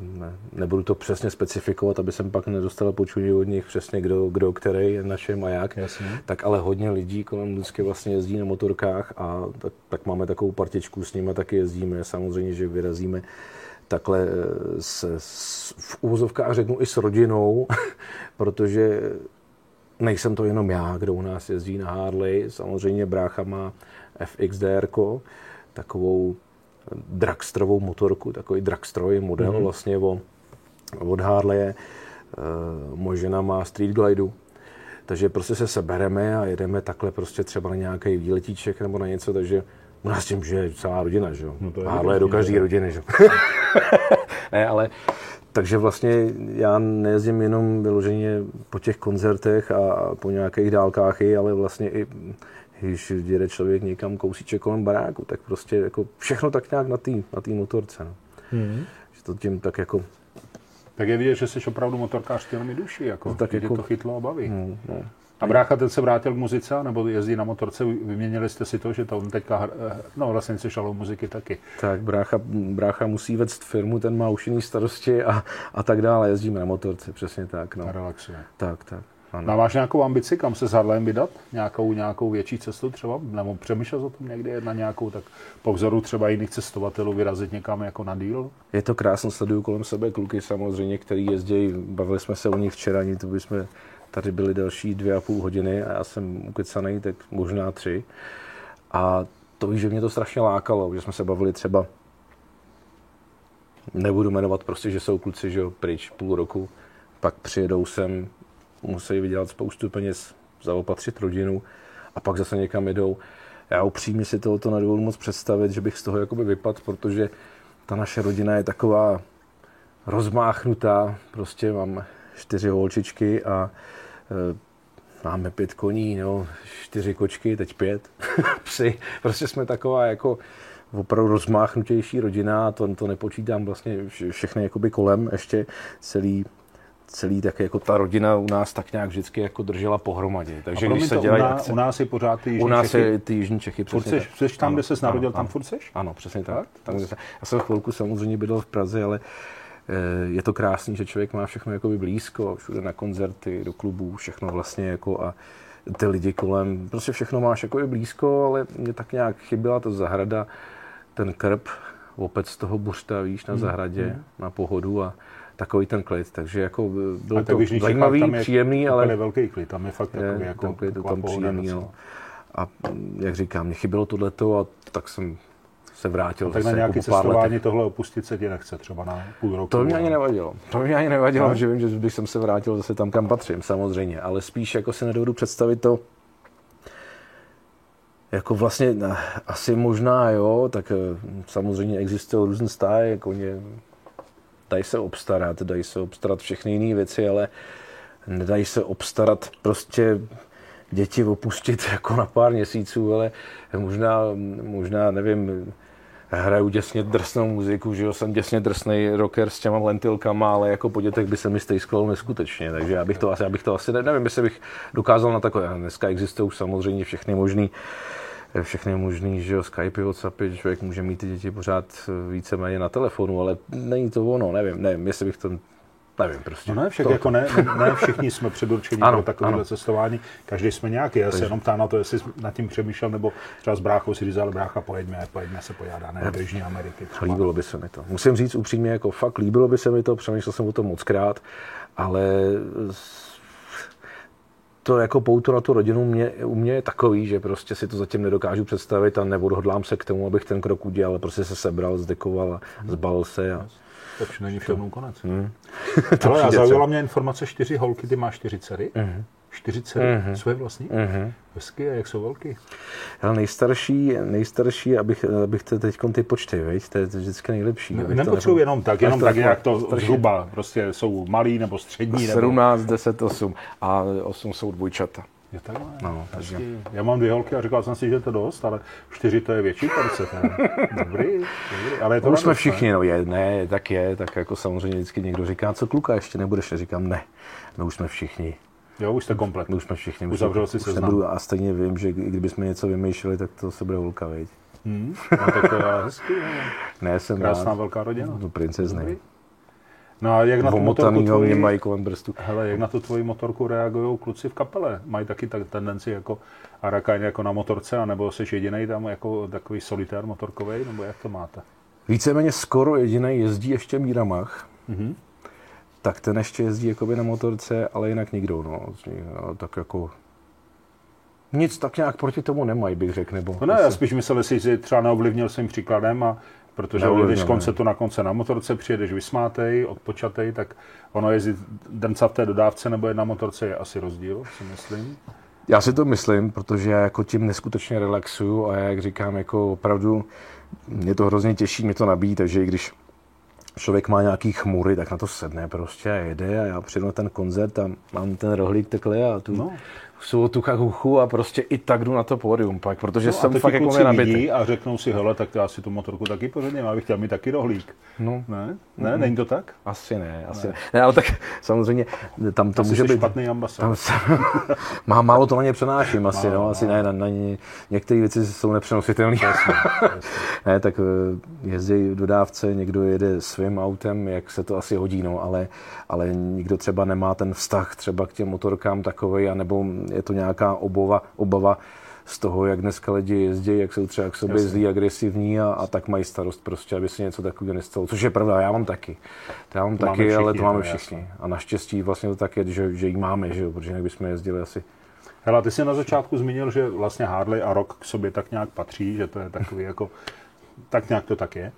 ne, nebudu to přesně specifikovat, aby jsem pak nedostal počuní od nich přesně kdo, kdo který je na čem a jak. Jasně. Tak ale hodně lidí kolem vždycky vlastně jezdí na motorkách a tak, tak máme takovou partičku s nimi, taky jezdíme. Samozřejmě, že vyrazíme takhle s, s, v úvozovkách řeknu i s rodinou, (laughs) protože nejsem to jenom já, kdo u nás jezdí na Harley. Samozřejmě brácha má FXDR, takovou dragstrovou motorku, takový dragstroj model mm-hmm. vlastně o, od Harley. Uh, moje žena má street glideu, takže prostě se sebereme a jedeme takhle prostě třeba na nějaký výletíček nebo na něco, takže u nás tím že celá rodina, že jo. No to je Harley do každé rodiny, že (laughs) ne, ale takže vlastně já nejezdím jenom vyloženě po těch koncertech a po nějakých dálkách, ale vlastně i když jede člověk někam kousíček kolem baráku, tak prostě jako všechno tak nějak na té na tý motorce. No. Mm. Že to tím tak jako... Tak je vidět, že jsi opravdu motorkář těmi duši, jako, no, tak jako... to chytlo a baví. No, no. A brácha ten se vrátil k muzice, nebo jezdí na motorce, vyměnili jste si to, že to on teďka, no vlastně se šalou muziky taky. Tak brácha, brácha musí vést firmu, ten má už jiný starosti a, a tak dále, jezdíme na motorce, přesně tak. No. A relaxuje. Tak, tak. Ano. Máš nějakou ambici, kam se s Harlem vydat? Nějakou, nějakou větší cestu třeba? Nebo přemýšlel o tom někdy na nějakou, tak po vzoru třeba jiných cestovatelů vyrazit někam jako na díl? Je to krásné, sleduju kolem sebe kluky samozřejmě, který jezdí, bavili jsme se o nich včera, ani to bychom tady byli další dvě a půl hodiny a já jsem ukecaný, tak možná tři. A to víš, že mě to strašně lákalo, že jsme se bavili třeba, nebudu jmenovat prostě, že jsou kluci, že jo, pryč půl roku, pak přijedou sem, musí vydělat spoustu peněz, zaopatřit rodinu a pak zase někam jedou. Já upřímně si tohoto nedovolím moc představit, že bych z toho jakoby vypadl, protože ta naše rodina je taková rozmáchnutá. Prostě mám čtyři holčičky a máme pět koní, no, čtyři kočky, teď pět (laughs) psy. Prostě jsme taková jako opravdu rozmáchnutější rodina, to, to nepočítám vlastně všechny jakoby kolem, ještě celý celý tak jako ta rodina u nás tak nějak vždycky jako držela pohromadě. Takže když se dělají u, nás, akce, u nás je pořád ty jižní U nás Čechy. je ty jižní Čechy, přesně Furt seš, tam, ano, kde se narodil, ano, tam furt seš? Ano, přesně tak. tak? Tam, se, já jsem chvilku samozřejmě bydlel v Praze, ale eh, je to krásný, že člověk má všechno jakoby blízko, všude na koncerty, do klubů, všechno vlastně jako a ty lidi kolem, prostě všechno máš jako blízko, ale mě tak nějak chyběla ta zahrada, ten krb, opět z toho buřta, víš, na hmm, zahradě, hmm. na pohodu a takový ten klid, takže jako bylo to zajímavý, tam je příjemný, ale... velký klid, tam je fakt takový je, jako klid, tam příjemný, no. A jak říkám, mě chybělo tohleto a tak jsem se vrátil. No, tak na nějaké jako cestování tohle opustit se ti nechce třeba na půl roku? To mě ani nevadilo. To mě ani nevadilo, no? že vím, že bych jsem se vrátil zase tam, kam patřím, samozřejmě. Ale spíš jako si nedovedu představit to, jako vlastně asi možná, jo, tak eh, samozřejmě existují různé stáje, jako ně, dají se obstarat, dají se obstarat všechny jiné věci, ale nedají se obstarat prostě děti opustit (laughs) jako na pár měsíců, ale možná, možná nevím, hraju děsně drsnou muziku, že jo, jsem děsně drsný rocker s těma lentilkama, ale jako po dětech by se mi stejsklo neskutečně, takže já bych to asi, já bych to asi, nevím, jestli bych dokázal na takové, dneska existují samozřejmě všechny možný všechny možný, že jo, Skype, Whatsappy, člověk může mít ty děti pořád víceméně na telefonu, ale není to ono, nevím, nevím, jestli bych to Nevím, prostě. No ne, však to... jako ne, ne, všichni jsme předurčení ano, pro takovéhle cestování. Každý jsme nějaký. Já se jenom ptám na to, jestli nad tím přemýšlel, nebo třeba s bráchou si řízal, brácha, pojeďme, pojeďme se pojádá, ne, do Jižní Ameriky. Třeba. Líbilo by se mi to. Musím říct upřímně, jako fakt líbilo by se mi to, přemýšlel jsem o tom moc krát, ale to jako pouto na tu rodinu mě, u mě je takový, že prostě si to zatím nedokážu představit a neodhodlám se k tomu, abych ten krok udělal, prostě se sebral, zdekoval a zbalil se. A... To už není všem konec. Hmm. (laughs) Ale já zaujala mě informace čtyři holky, ty máš čtyři dcery. Hmm. Čtyři dcery, mm-hmm. své vlastní? Mm-hmm. Hezky, a jak jsou velký? Ale nejstarší, nejstarší, abych, abych to teď ty počty, veď? To je to vždycky nejlepší. Ne, nepotřebuji jenom tak, jenom tak nějak to starší. zhruba, prostě jsou malí nebo střední. 17, nebo... 10, 8 a 8 jsou dvojčata. Je takhle? No, takže... Já mám dvě holky a říkal jsem si, že to dost, ale čtyři to je větší porce. (laughs) Dobrý, dobrý. Ale je to no, už jsme všichni, no je, ne, tak je, tak jako samozřejmě vždycky někdo říká, co kluka, ještě nebudeš, neříkám ne. My už jsme všichni Jo, už jste komplet. My už jsme všichni. Uzavřel si se nebudu, A stejně vím, že kdybychom něco vymýšleli, tak to se bude holka, veď. Hmm, no, tak to je hezký. ne, jsem Krásná rád. velká rodina. No, princezny. No a jak na tu motorku tvoji, mají kolem brstu. Hele, jak na tu tvoji motorku reagují kluci v kapele? Mají taky tak tendenci jako Arakajn jako na motorce, anebo jsi jediný tam jako takový solitér motorkový, nebo jak to máte? Víceméně skoro jediný jezdí ještě Míramach. Mm-hmm tak ten ještě jezdí jakoby na motorce, ale jinak nikdo, no. Tak jako nic tak nějak proti tomu nemají, bych řekl. Nebo no ne, já spíš myslel, že jsi třeba neovlivnil svým příkladem a protože když konce tu na konce na motorce, přijedeš vysmátej, odpočatej, tak ono jezdit drnca v té dodávce nebo je na motorce je asi rozdíl, si myslím. Já si to myslím, protože já jako tím neskutečně relaxuju a jak říkám, jako opravdu mě to hrozně těší, mě to nabíjí, takže i když člověk má nějaký chmury, tak na to sedne prostě a jede a já přijdu na ten koncert a mám ten rohlík takhle a tu no suvotucha huchu a prostě i tak jdu na to pódium pak, protože no, jsem fakt jako nabitý. a řeknou si, hele, tak já si tu motorku taky pořádně, já bych chtěl mít taky rohlík. No. Ne? Ne, mm-hmm. není to tak? Asi ne, asi ne. ne. ne ale tak samozřejmě tam to asi může být... špatný ambasador. (laughs) má, málo to na ně přenáším asi, málo, no, asi ne, na, na ně, některé věci jsou nepřenositelné. (laughs) ne, tak eh, jezdí v dodávce, někdo jede svým autem, jak se to asi hodí, no, ale, ale nikdo třeba nemá ten vztah třeba k těm motorkám takový, anebo je to nějaká obova, obava z toho, jak dneska lidi jezdí, jak jsou třeba k sobě zlí, agresivní a, a, tak mají starost prostě, aby se něco takového nestalo. Což je pravda, já mám taky. To já mám to taky, všichni, ale to máme všichni. Jasný. A naštěstí vlastně to tak je, že, že jí máme, že jo, protože jinak bychom jezdili asi Hele, ty jsi na začátku zmínil, že vlastně Harley a rock k sobě tak nějak patří, že to je takový jako, tak nějak to tak je.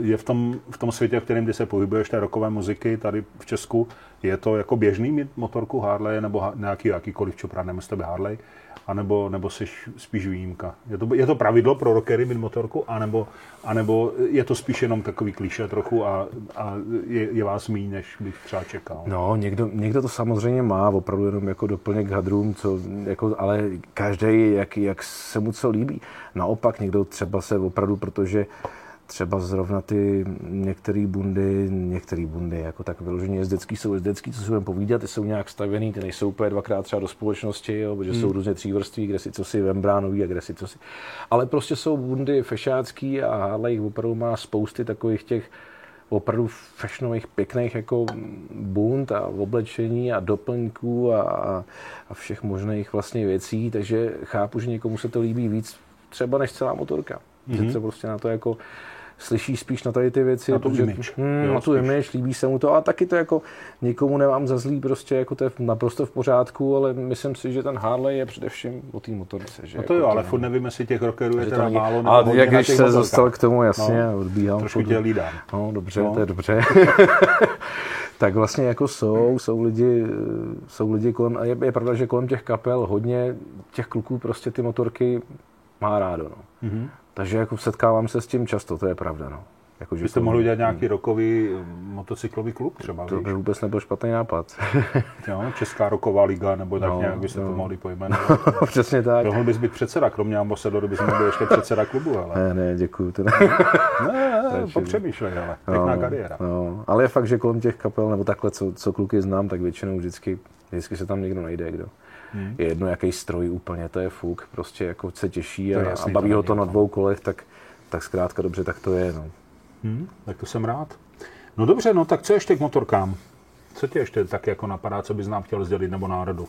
Je v tom, v tom světě, v kterém ty se pohybuješ, té rockové muziky tady v Česku, je to jako běžný mít motorku Harley nebo nějaký jakýkoliv čopra, nemusí to být Harley. anebo, nebo jsi spíš výjimka? Je to, je to pravidlo pro rockery mít motorku, anebo, anebo je to spíš jenom takový kliše trochu a, a je, je vás méně, než bych třeba čekal? No, někdo, někdo to samozřejmě má, opravdu jenom jako doplněk hadrům, co, jako, ale každý, jak, jak se mu co líbí. Naopak někdo třeba se opravdu, protože třeba zrovna ty některé bundy, některé bundy, jako tak vyloženě jezdecký jsou jezdecký, co si budeme povídat, ty jsou nějak stavěný, ty nejsou úplně dvakrát třeba do společnosti, jo, protože hmm. jsou různě třívrství, kde si co si membránový a kde si co si. Ale prostě jsou bundy fešácký a Harley jich opravdu má spousty takových těch opravdu fashionových, pěkných jako bund a oblečení a doplňků a, a všech možných vlastně věcí, takže chápu, že někomu se to líbí víc třeba než celá motorka. Mm-hmm. Že mhm. se prostě na to jako slyší spíš na tady ty věci. Na tu protože, image. Hmm, jo, na tu image, líbí se mu to a taky to jako nikomu nemám za zlý, prostě jako to je naprosto v pořádku, ale myslím si, že ten Harley je především o té motorce. Že no to jako jo, ale furt nevím, jestli těch rockerů je teda není, málo nebo Ale jak když se dostal k tomu, jasně, no, odbíhal. Trošku tě lídám. No, dobře, no. to je dobře. (laughs) tak vlastně jako jsou, jsou lidi, jsou lidi kolem, a je, je pravda, že kolem těch kapel hodně těch kluků prostě ty motorky má rádo. No. Mm-hmm. Takže jako setkávám se s tím často, to je pravda. No. Jako, že Byste to... mohli udělat nějaký rokový eh, motocyklový klub třeba, To by vůbec nebyl špatný nápad. (laughs) jo, Česká roková liga, nebo tak no, nějak byste no. to mohli pojmenovat. (laughs) Přesně tak. Mohl bys být předseda, kromě ambasadoru bys mohl být ještě předseda klubu, ale... Ne, ne, děkuju. (laughs) To ne, ne, ne popřemýšlej, ale pěkná no, kariéra. No, ale je fakt, že kolem těch kapel, nebo takhle, co, co kluky znám, tak většinou vždycky, vždycky se tam někdo najde, kdo Hmm. Je jedno, jaký stroj úplně, to je fuk, prostě jako se těší a, jasný, a baví ho to na dvou kolech, tak, tak zkrátka dobře, tak to je. No. Hmm, tak to jsem rád. No dobře, no tak co ještě k motorkám? Co tě ještě tak jako napadá, co bys nám chtěl sdělit nebo národu?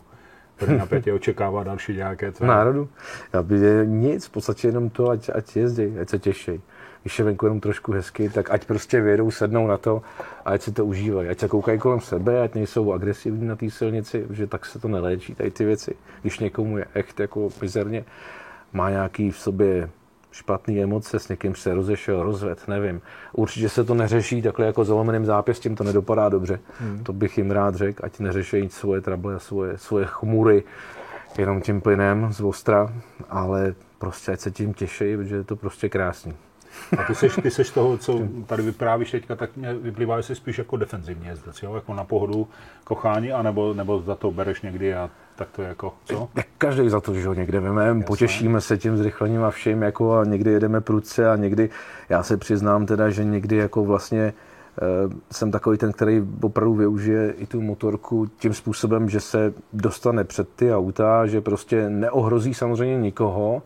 Který napětě očekává další nějaké tvé? Národu? Já by nic, v podstatě jenom to, ať, ať jezdí, ať se těší když je venku jenom trošku hezky, tak ať prostě vědou, sednou na to a ať si to užívají. Ať se koukají kolem sebe, ať nejsou agresivní na té silnici, že tak se to neléčí, tady ty věci. Když někomu je echt jako mizerně, má nějaký v sobě špatný emoce, s někým se rozešel, rozved, nevím. Určitě se to neřeší takhle jako zalomeným zápěstím, to nedopadá dobře. Hmm. To bych jim rád řekl, ať neřeší svoje trable a svoje, svoje chmury jenom tím plynem z ostra, ale prostě ať se tím těší, protože je to prostě krásný. A ty seš, ty seš toho, co tady vyprávíš teďka, tak mě vyplývá, jsi spíš jako defenzivní jezdec, jo? jako na pohodu kochání, anebo, nebo za to bereš někdy a tak to je jako, co? Každý za to, že ho někde veme, potěšíme se tím zrychlením a všem, jako a někdy jedeme prudce a někdy, já se přiznám teda, že někdy jako vlastně eh, jsem takový ten, který opravdu využije i tu motorku tím způsobem, že se dostane před ty auta, že prostě neohrozí samozřejmě nikoho,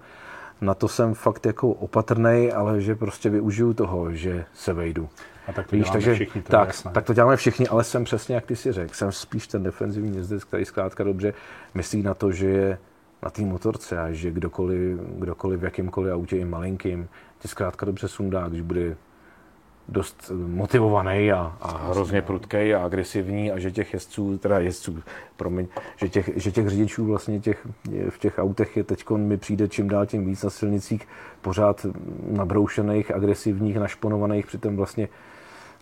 na to jsem fakt jako opatrný, ale že prostě využiju toho, že se vejdu. A tak to Víš, takže, všichni, to tak, jasné. tak to děláme všichni, ale jsem přesně, jak ty si řekl, jsem spíš ten defenzivní jezdec, který zkrátka dobře myslí na to, že je na té motorce a že kdokoliv, kdokoliv v jakýmkoliv autě i malinkým ti zkrátka dobře sundá, když bude dost motivovaný a, a hrozně prudký a agresivní a že těch jezdců, teda jezdců, promiň, že těch, že těch řidičů vlastně těch, v těch autech je teď mi přijde čím dál tím víc na silnicích pořád nabroušených, agresivních, našponovaných, přitom vlastně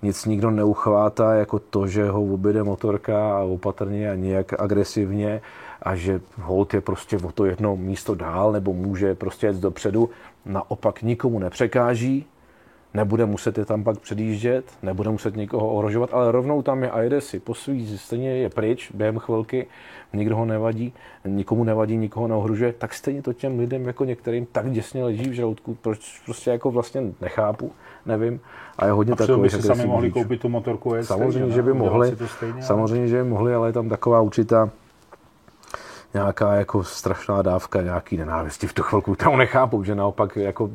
nic nikdo neuchvátá jako to, že ho objede motorka a opatrně a nějak agresivně a že hold je prostě o to jedno místo dál nebo může prostě jet dopředu, naopak nikomu nepřekáží, nebude muset je tam pak předjíždět, nebude muset nikoho ohrožovat, ale rovnou tam je a jede si po svý, stejně je pryč během chvilky, nikdo ho nevadí, nikomu nevadí, nikoho neohrožuje, tak stejně to těm lidem jako některým tak děsně leží v žaludku, proč prostě jako vlastně nechápu, nevím. A je hodně takových. by si sami mohli koupit tu motorku jet Samozřejmě, stejně, že by mohli, stejně, samozřejmě, že by mohli, ale je tam taková určitá nějaká jako strašná dávka nějaký nenávisti v tu chvilku. Tam nechápu, že naopak jako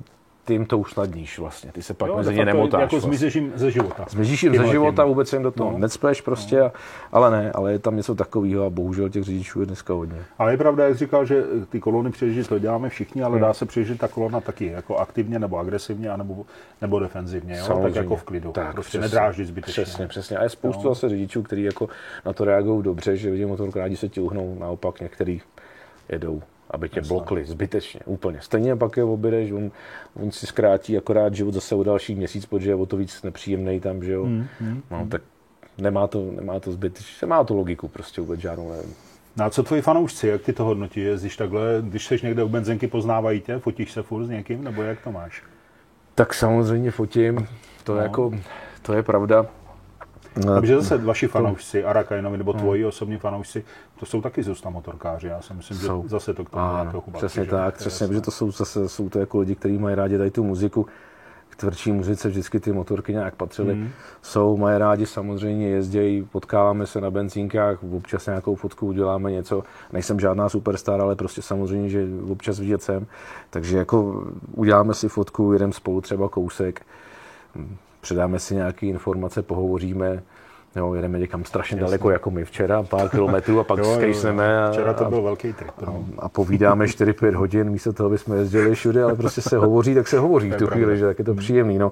ty jim to usnadníš vlastně. Ty se pak jo, mezi ně nemotáš. Jako vlastně. zmizeš jim ze života. Zmizíš jim ze života, vůbec jim do toho no. necpeš prostě, no. ale ne, ale je tam něco takového a bohužel těch řidičů je dneska hodně. Ale je pravda, jak říkal, že ty kolony přežít, to děláme všichni, ale hmm. dá se přežít ta kolona taky, jako aktivně nebo agresivně, anebo, nebo defenzivně, jo? tak jako v klidu. Tak, prostě přesně, nedráždit zbytečně. Přesně, přesně. A je spoustu no. zase řidičů, kteří jako na to reagují dobře, že vidím motorku rádi se ti uhnou, naopak některý jedou aby tě Jasně. blokli zbytečně, úplně. Stejně pak je objedeš, on, on si zkrátí akorát život zase o další měsíc, protože je o to víc nepříjemný tam, že jo. Hmm, hmm, no, hmm. tak nemá to, nemá to zbytečně, má to logiku prostě vůbec žádnou, nevím. No a co tvoji fanoušci, jak ty to hodnotí? Jezdíš takhle, když jsi někde u benzinky, poznávají tě, fotíš se furt s někým, nebo jak to máš? Tak samozřejmě fotím, to, no. jako, to je pravda. No, Takže zase vaši fanoušci, Arakajnovi nebo tvoji no. osobní fanoušci, to jsou taky zůsta motorkáři. Já si myslím, jsou. že zase to k tomu ano, trochu Přesně tak, přesně, protože to jsou zase jsou to jako lidi, kteří mají rádi tady tu muziku. K tvrdší muzice vždycky ty motorky nějak patřily. Mm. Jsou, mají rádi, samozřejmě jezdějí, potkáváme se na benzínkách, občas nějakou fotku uděláme něco. Nejsem žádná superstar, ale prostě samozřejmě, že občas vidět jsem. Takže jako uděláme si fotku, jedeme spolu třeba kousek předáme si nějaké informace, pohovoříme, Jo, jedeme někam strašně Jasně. daleko, jako my včera, pár kilometrů a pak (laughs) skejsneme. A, včera to byl velký trip. A, a povídáme 4-5 hodin, místo toho bychom jezdili všude, ale prostě se hovoří, tak se hovoří v tu chvíli, že tak je to hmm. příjemný. No.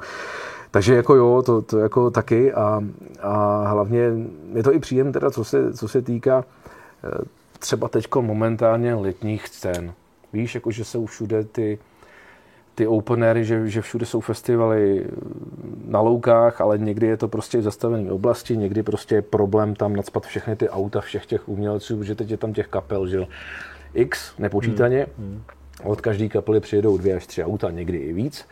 Takže jako jo, to, to jako taky a, a hlavně je to i příjem teda, co se, co se týká eh, třeba teď momentálně letních scén. Víš, jako že jsou všude ty ty openery, že, že všude jsou festivaly na loukách, ale někdy je to prostě v zastavené oblasti, někdy prostě je problém tam nadspat všechny ty auta všech těch umělců, protože teď je tam těch kapel, že X nepočítaně. Hmm. Hmm. Od každé kapely přijedou dvě až tři auta, někdy i víc.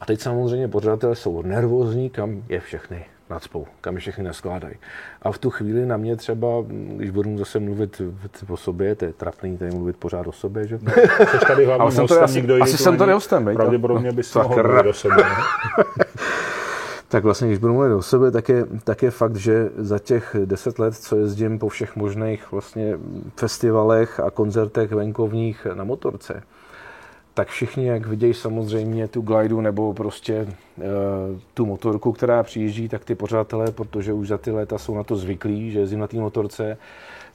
A teď samozřejmě pořadatelé jsou nervózní, kam je všechny nadspou, kam je všechny neskládají. A v tu chvíli na mě třeba, když budu zase mluvit o sobě, to je trapný tady mluvit pořád o sobě, že? No, tady hlavně jsem to, asi, nikdo asi jsem to nehostem, Pravděpodobně bys mohl mluvit o sobě. (laughs) tak vlastně, když budu mluvit o sobě, tak je, tak je fakt, že za těch deset let, co jezdím po všech možných vlastně festivalech a koncertech venkovních na motorce, tak všichni, jak vidějí samozřejmě tu glidu nebo prostě e, tu motorku, která přijíždí, tak ty pořadatelé, protože už za ty léta jsou na to zvyklí, že jezdím na té motorce,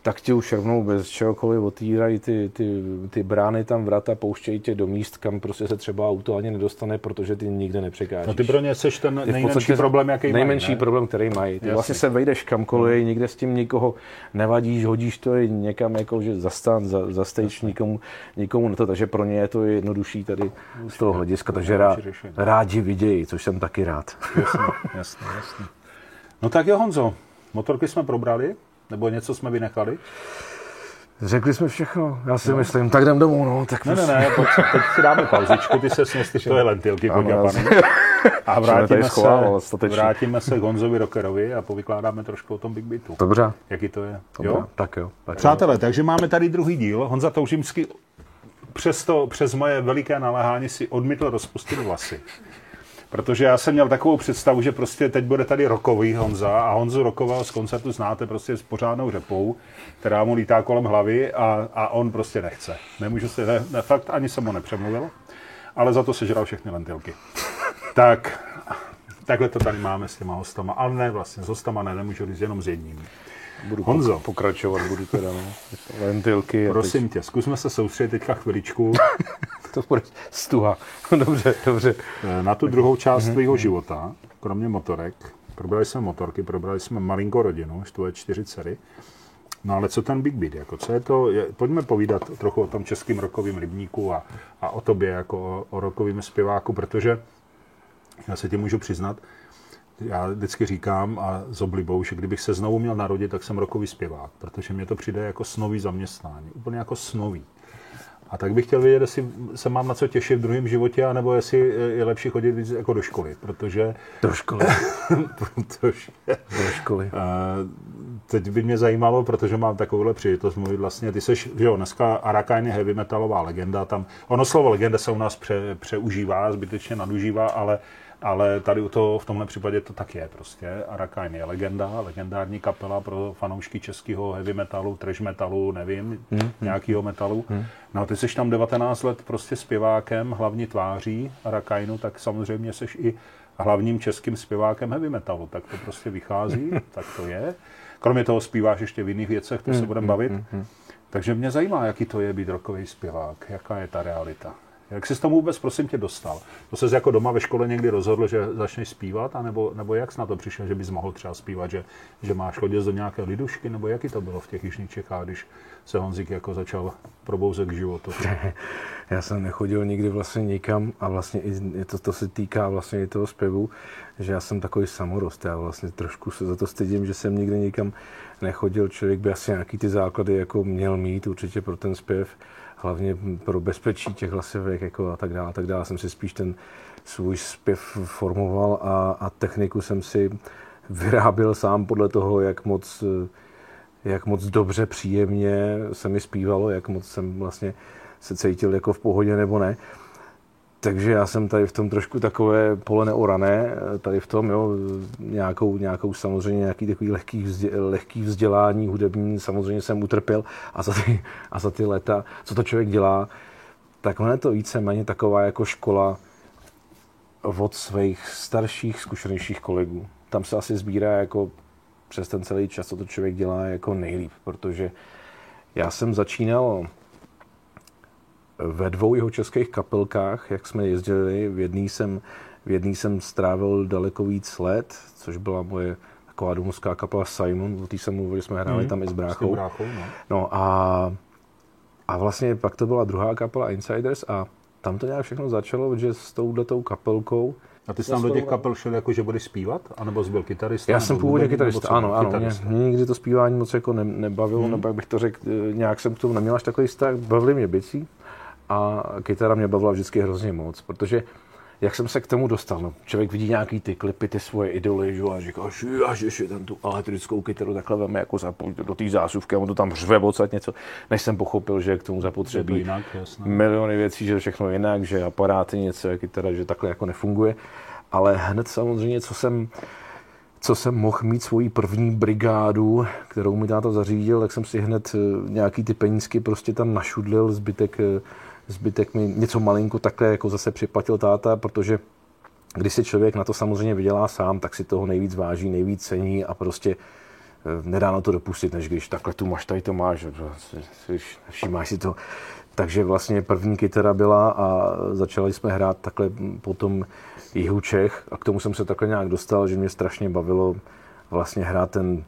tak ti už rovnou bez čehokoliv otvírají ty, ty, ty brány tam vrata, pouštějí tě do míst, kam prostě se třeba auto ani nedostane, pro,že ty nikde nepřekážíš. No ty pro ně seš ten nejmenší problém, jaký Nejmenší mají, problém, který mají. Ty Jasně. vlastně se vejdeš kamkoliv, hmm. nikde s tím nikoho nevadíš, hodíš to i někam jako, že zastan, za, za stage nikomu, nikomu na to, takže pro ně je to jednodušší tady z toho hlediska, takže rá, rádi vidějí, což jsem taky rád. Jasně, jasně, jasně. No tak jo Honzo, motorky jsme probrali, nebo něco jsme vynechali? Řekli jsme všechno, já si no. myslím. Tak jdem domů, no. Tak ne, ne, ne, pojď, teď si dáme pauzičku, ty se sněsti to je lentilky pod A (laughs) vrátíme se, vrátíme se k Honzovi Rockerovi a povykládáme trošku o tom Big Beatu. Dobře. Jaký to je? Dobře. Jo? Tak jo. Tak Přátelé, jo. takže máme tady druhý díl. Honza Toužimský přesto přes moje veliké naléhání si odmítl rozpustit vlasy. Protože já jsem měl takovou představu, že prostě teď bude tady rokový Honza a Honzu Rokového z koncertu znáte prostě s pořádnou řepou, která mu lítá kolem hlavy a, a on prostě nechce. Nemůžu si, ne, ne, fakt ani jsem mu nepřemluvil, ale za to sežral všechny lentilky. tak, takhle to tady máme s těma hostama, ale ne vlastně, s hostama ne, nemůžu říct jenom s jedním. Budu Honzo. pokračovat, budu teda, no. (laughs) Lentilky. Prosím teď... tě, zkusme se soustředit teďka chviličku. (laughs) to bude stuha. (laughs) dobře, dobře. Eh, na tu druhou část mm-hmm. tvého života, kromě motorek, probrali jsme motorky, probrali jsme malinko rodinu, tvoje čtyři dcery. No ale co ten Big Beat, jako co je to, je, pojďme povídat trochu o tom českým rokovým rybníku a, a o tobě jako o, o rokovým zpěváku, protože já se ti můžu přiznat, já vždycky říkám a s oblibou, že kdybych se znovu měl narodit, tak jsem rokový zpěvák, protože mě to přijde jako snový zaměstnání, úplně jako snový. A tak bych chtěl vědět, jestli se mám na co těšit v druhém životě, anebo jestli je lepší chodit víc jako do školy, protože... Do školy. (laughs) protože... Do školy. teď by mě zajímalo, protože mám takovouhle příležitost mluvit vlastně, ty seš, jo, dneska Arakain je heavy metalová legenda, tam, ono slovo legenda se u nás pře, přeužívá, zbytečně nadužívá, ale ale tady u toho, v tomhle případě to tak je prostě. Arakain je legenda, legendární kapela pro fanoušky českého heavy metalu, trash metalu, nevím, hmm. nějakého metalu. Hmm. No a ty jsi tam 19 let prostě zpěvákem, hlavní tváří Arakainu, tak samozřejmě jsi i hlavním českým zpěvákem heavy metalu. Tak to prostě vychází, (laughs) tak to je. Kromě toho zpíváš ještě v jiných věcech, to se hmm, budeme hmm, bavit. Hmm, Takže mě zajímá, jaký to je být rokový zpěvák, jaká je ta realita. Jak jsi s tomu vůbec, prosím tě, dostal? To se jako doma ve škole někdy rozhodl, že začneš zpívat, anebo, nebo jak jsi na to přišel, že bys mohl třeba zpívat, že, že máš chodit do nějaké lidušky, nebo jaký to bylo v těch jižních Čechách, když se Honzik jako začal probouzet k životu? (laughs) Já jsem nechodil nikdy vlastně nikam a vlastně i to, to se týká vlastně i toho zpěvu, že já jsem takový samorost. Já vlastně trošku se za to stydím, že jsem nikdy nikam nechodil. Člověk by asi nějaký ty základy jako měl mít určitě pro ten zpěv hlavně pro bezpečí těch hlasivek jako a tak dále, a tak dále. Jsem si spíš ten svůj zpěv formoval a, a techniku jsem si vyráběl sám podle toho, jak moc, jak moc dobře, příjemně se mi zpívalo, jak moc jsem vlastně se cítil jako v pohodě nebo ne. Takže já jsem tady v tom trošku takové pole neorané, tady v tom, jo, nějakou, nějakou samozřejmě nějaký takový lehký, vzdě, lehký vzdělání hudební samozřejmě jsem utrpěl a za, ty, a za ty leta, co to člověk dělá, tak ono je to víceméně taková jako škola od svých starších, zkušenějších kolegů. Tam se asi sbírá jako přes ten celý čas, co to člověk dělá jako nejlíp, protože já jsem začínal ve dvou jeho českých kapelkách, jak jsme jezdili. V jedný jsem, v jedný jsem strávil daleko víc let, což byla moje taková domovská kapela Simon, o té jsem mluvil, jsme hráli mm, tam i s bráchou. bráchou no. no a, a vlastně pak to byla druhá kapela Insiders a tam to nějak všechno začalo, že s touhletou kapelkou a ty jsi tam do těch kapel šel jako, že budeš zpívat? A nebo jsi byl kytarista? Já jsem původně kytarista, ano, ano. Mě, mě, nikdy to zpívání moc jako ne, nebavilo, hmm. nebo jak bych to řekl, eh, nějak jsem k tomu neměl až takový vztah. Bavili mě bicí, a kytara mě bavila vždycky hrozně moc, protože jak jsem se k tomu dostal, no, člověk vidí nějaký ty klipy, ty svoje idoly, že, a říká, že že ten tu elektrickou kytaru takhle veme jako zapojit do té zásuvky a on to tam řve odsaď něco, než jsem pochopil, že k tomu zapotřebí. Jinak, miliony věcí, že všechno jinak, že aparáty něco, kytara, že takhle jako nefunguje. Ale hned samozřejmě, co jsem, co jsem mohl mít svoji první brigádu, kterou mi táta zařídil, tak jsem si hned eh, nějaký ty penízky prostě tam našudlil, zbytek eh, Zbytek mi něco malinko takhle jako zase připlatil táta, protože když si člověk na to samozřejmě vydělá sám, tak si toho nejvíc váží, nejvíc cení a prostě eh, nedá na to dopustit, než když takhle tu máš, tady to máš, všímáš si to. Takže vlastně první kytara byla a začali jsme hrát takhle potom jihu Čech a k tomu jsem se takhle nějak dostal, že mě strašně bavilo vlastně hrát ten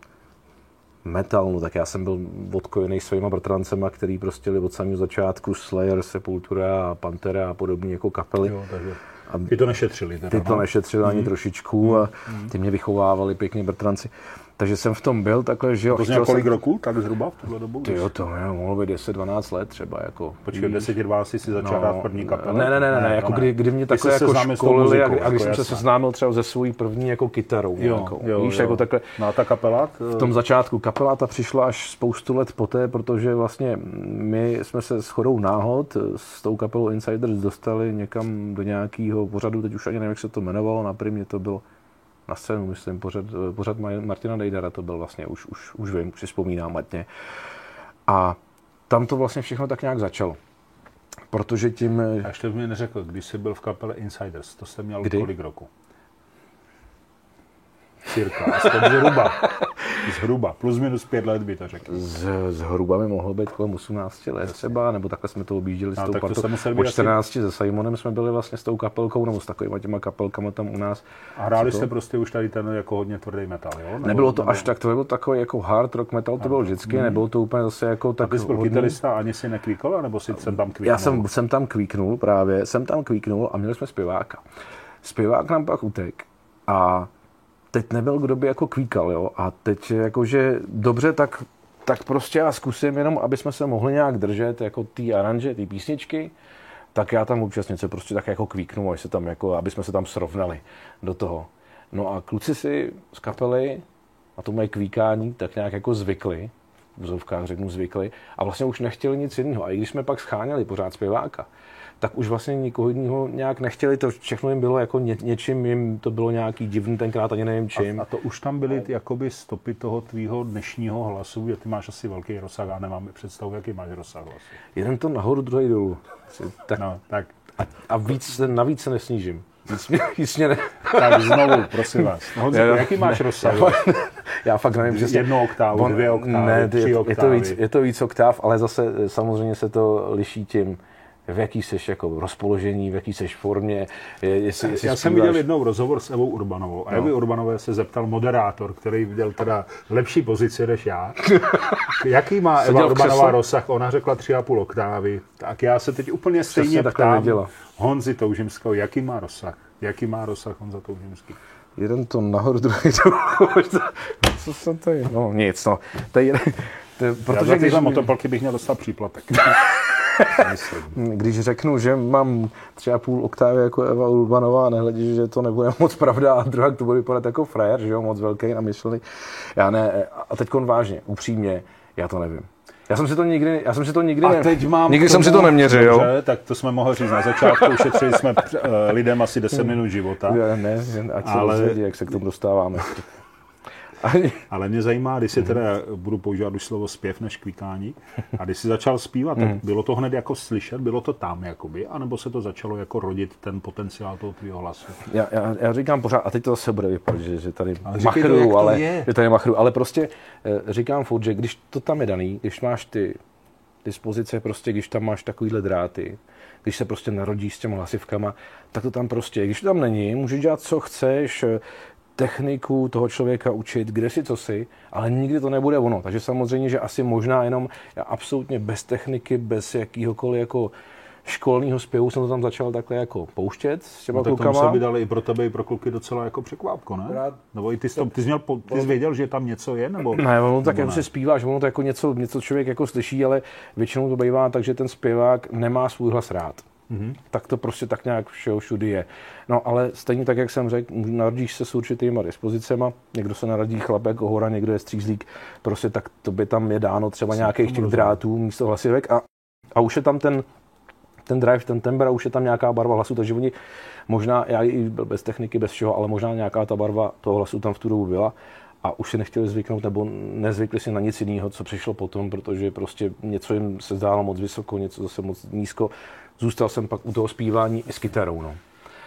metal, no tak já jsem byl odkojený svýma bratrancema, který prostě od samého začátku Slayer, Sepultura a Pantera a podobné jako kapely. Jo, takže a ty to nešetřili. Teda, ty to no? nešetřili ani mm. trošičku a mm. ty mě vychovávali pěkně bratranci. Takže jsem v tom byl takhle, že jo. To znamená kolik jsem... roku, tak zhruba v tuhle dobu? Ty jo, to je, mohlo být 10-12 let třeba. Jako, Počkej, 10 12 si začal no, první kapele? Ne, ne, ne, ne, ne jako kdy, kdy mě takhle jako školili muzikou, a, a když jako jsem se seznámil třeba ze svojí první jako kytarou. Jo, jako, jo, víš, jo. jako takhle. No a ta kapela? V tom začátku kapela ta přišla až spoustu let poté, protože vlastně my jsme se s chodou náhod s tou kapelou Insiders dostali někam do nějakého pořadu, teď už ani nevím, jak se to jmenovalo, na primě to bylo na scénu, myslím, pořad, pořad Martina Dejdara to byl vlastně, už, už, už vím, už si vzpomínám matně. A tam to vlastně všechno tak nějak začalo. Protože tím... A ještě mi neřekl, když jsi byl v kapele Insiders, to jste měl Kdy? kolik roku? Cirka, aspoň zhruba. Zhruba, plus minus pět let by to řekl. Z, zhruba by mohlo být kolem 18 let třeba, nebo takhle jsme to objížděli no, s tou partou. Po 14 asi... se Simonem jsme byli vlastně s tou kapelkou, nebo s takovými těma kapelkama tam u nás. A hráli jste prostě už tady ten jako hodně tvrdý metal, jo? Nebo, Nebylo to nebo... až tak, to byl takový jako hard rock metal, to bylo vždycky, hmm. nebylo to úplně zase jako tak. A ty jsi byl hodně... kytarista, ani si nekvíkol, nebo si jsem tam kvíknul? Já jsem, jsem tam kvíknul právě, jsem tam kvíknul a měli jsme zpěváka. Zpěvák nám pak utek a teď nebyl, kdo by jako kvíkal, jo. A teď jakože dobře, tak, tak prostě já zkusím jenom, aby jsme se mohli nějak držet jako ty aranže, ty písničky, tak já tam občas něco prostě tak jako kvíknu, aby, se tam jako, aby jsme se tam srovnali do toho. No a kluci si z kapely a to mají kvíkání tak nějak jako zvykli, v zovkách řeknu zvykli, a vlastně už nechtěli nic jiného. A i když jsme pak scháněli pořád zpěváka, tak už vlastně nikoho jiného nějak nechtěli, to všechno jim bylo jako ně, něčím, jim to bylo nějaký divný tenkrát, ani nevím čím. A, a to už tam byly ty, jakoby stopy toho tvýho dnešního hlasu, že ty máš asi velký rozsah, a nemám představu, jaký máš rozsah hlasu. Jeden to nahoru, druhý dolů. Tak, no, tak. A, a víc, navíc se nesnížím. Mě ne... Tak znovu, prosím vás. (laughs) Honzi, no, jaký máš ne, rozsah? Já, já fakt nevím, že Jednu oktávu, dvě oktávy, ne, tři je, oktávy. Je to, víc, je to víc oktáv, ale zase samozřejmě se to liší tím, v jaký jsi jako rozpoložení, v jaký jsi formě. Jestli, jestli Já jsem viděl jednou rozhovor s Evou Urbanovou a no. Evy Urbanové se zeptal moderátor, který viděl teda lepší pozici než já. (laughs) Jaký má Eva Urbanová křeslo? rozsah? Ona řekla tři a půl oktávy. Tak já se teď úplně stejně ptám Honzi Toužimského, jaký má rozsah? Jaký má rozsah Honza Toužimský? Jeden to nahoru, druhý to (laughs) Co se to je? No nic, no. To je, to je, protože Já za tyhle když... motopolky bych měl dostat příplatek. (laughs) Když řeknu, že mám třeba půl oktávy jako Eva Urbanová, nehledí, že to nebude (laughs) moc pravda a druhá to bude vypadat jako frajer, že jo, moc velký namyšlený. Já ne, a teď vážně, upřímně, já to nevím. Já jsem si to nikdy, já jsem si to nikdy, a teď mám nikdy jsem si to neměřil. Dobře, tak to jsme mohli říct na začátku, ušetřili jsme uh, lidem asi 10 minut života. (laughs) Ne, ne ať ale... se jak se k tomu dostáváme. Ale mě zajímá, když si mhm. teda budu používat už slovo zpěv než kvikání, a když si začal zpívat, tak mhm. bylo to hned jako slyšet, bylo to tam jakoby, anebo se to začalo jako rodit ten potenciál toho tvýho hlasu? Já, já, já, říkám pořád, a teď to zase bude vypadat, že, že tady machru, to, ale, je. že tady machru, ale prostě eh, říkám furt, že když to tam je daný, když máš ty dispozice, prostě když tam máš takovýhle dráty, když se prostě narodíš s těmi hlasivkama, tak to tam prostě, když to tam není, můžeš dělat, co chceš, techniku toho člověka učit, kde si co si, ale nikdy to nebude ono. Takže samozřejmě, že asi možná jenom absolutně bez techniky, bez jakýhokoliv jako školního zpěvu jsem to tam začal takhle jako pouštět s těma no, tak klukama. to by dali i pro tebe, i pro kluky docela jako překvápko, ne? Rád. Nebo i ty jsi, to, ty jsi, měl, ty jsi věděl, že tam něco je? Nebo, ne, ono tak jako se zpíváš, ono to jako něco, něco člověk jako slyší, ale většinou to bývá tak, že ten zpěvák nemá svůj hlas rád. Mm-hmm. Tak to prostě tak nějak všeho všudy je. No ale stejně tak, jak jsem řekl, narodíš se s určitýma dispozicema, někdo se narodí chlapek, hora, někdo je střízlík, prostě tak to by tam je dáno třeba nějakých těch drátů místo hlasivek a, a už je tam ten, ten drive, ten temper a už je tam nějaká barva hlasu, takže oni možná, já i bez techniky, bez všeho, ale možná nějaká ta barva toho hlasu tam v tu dobu byla a už si nechtěli zvyknout nebo nezvykli si na nic jiného, co přišlo potom, protože prostě něco jim se zdálo moc vysoko, něco zase moc nízko zůstal jsem pak u toho zpívání i s kytarou. No.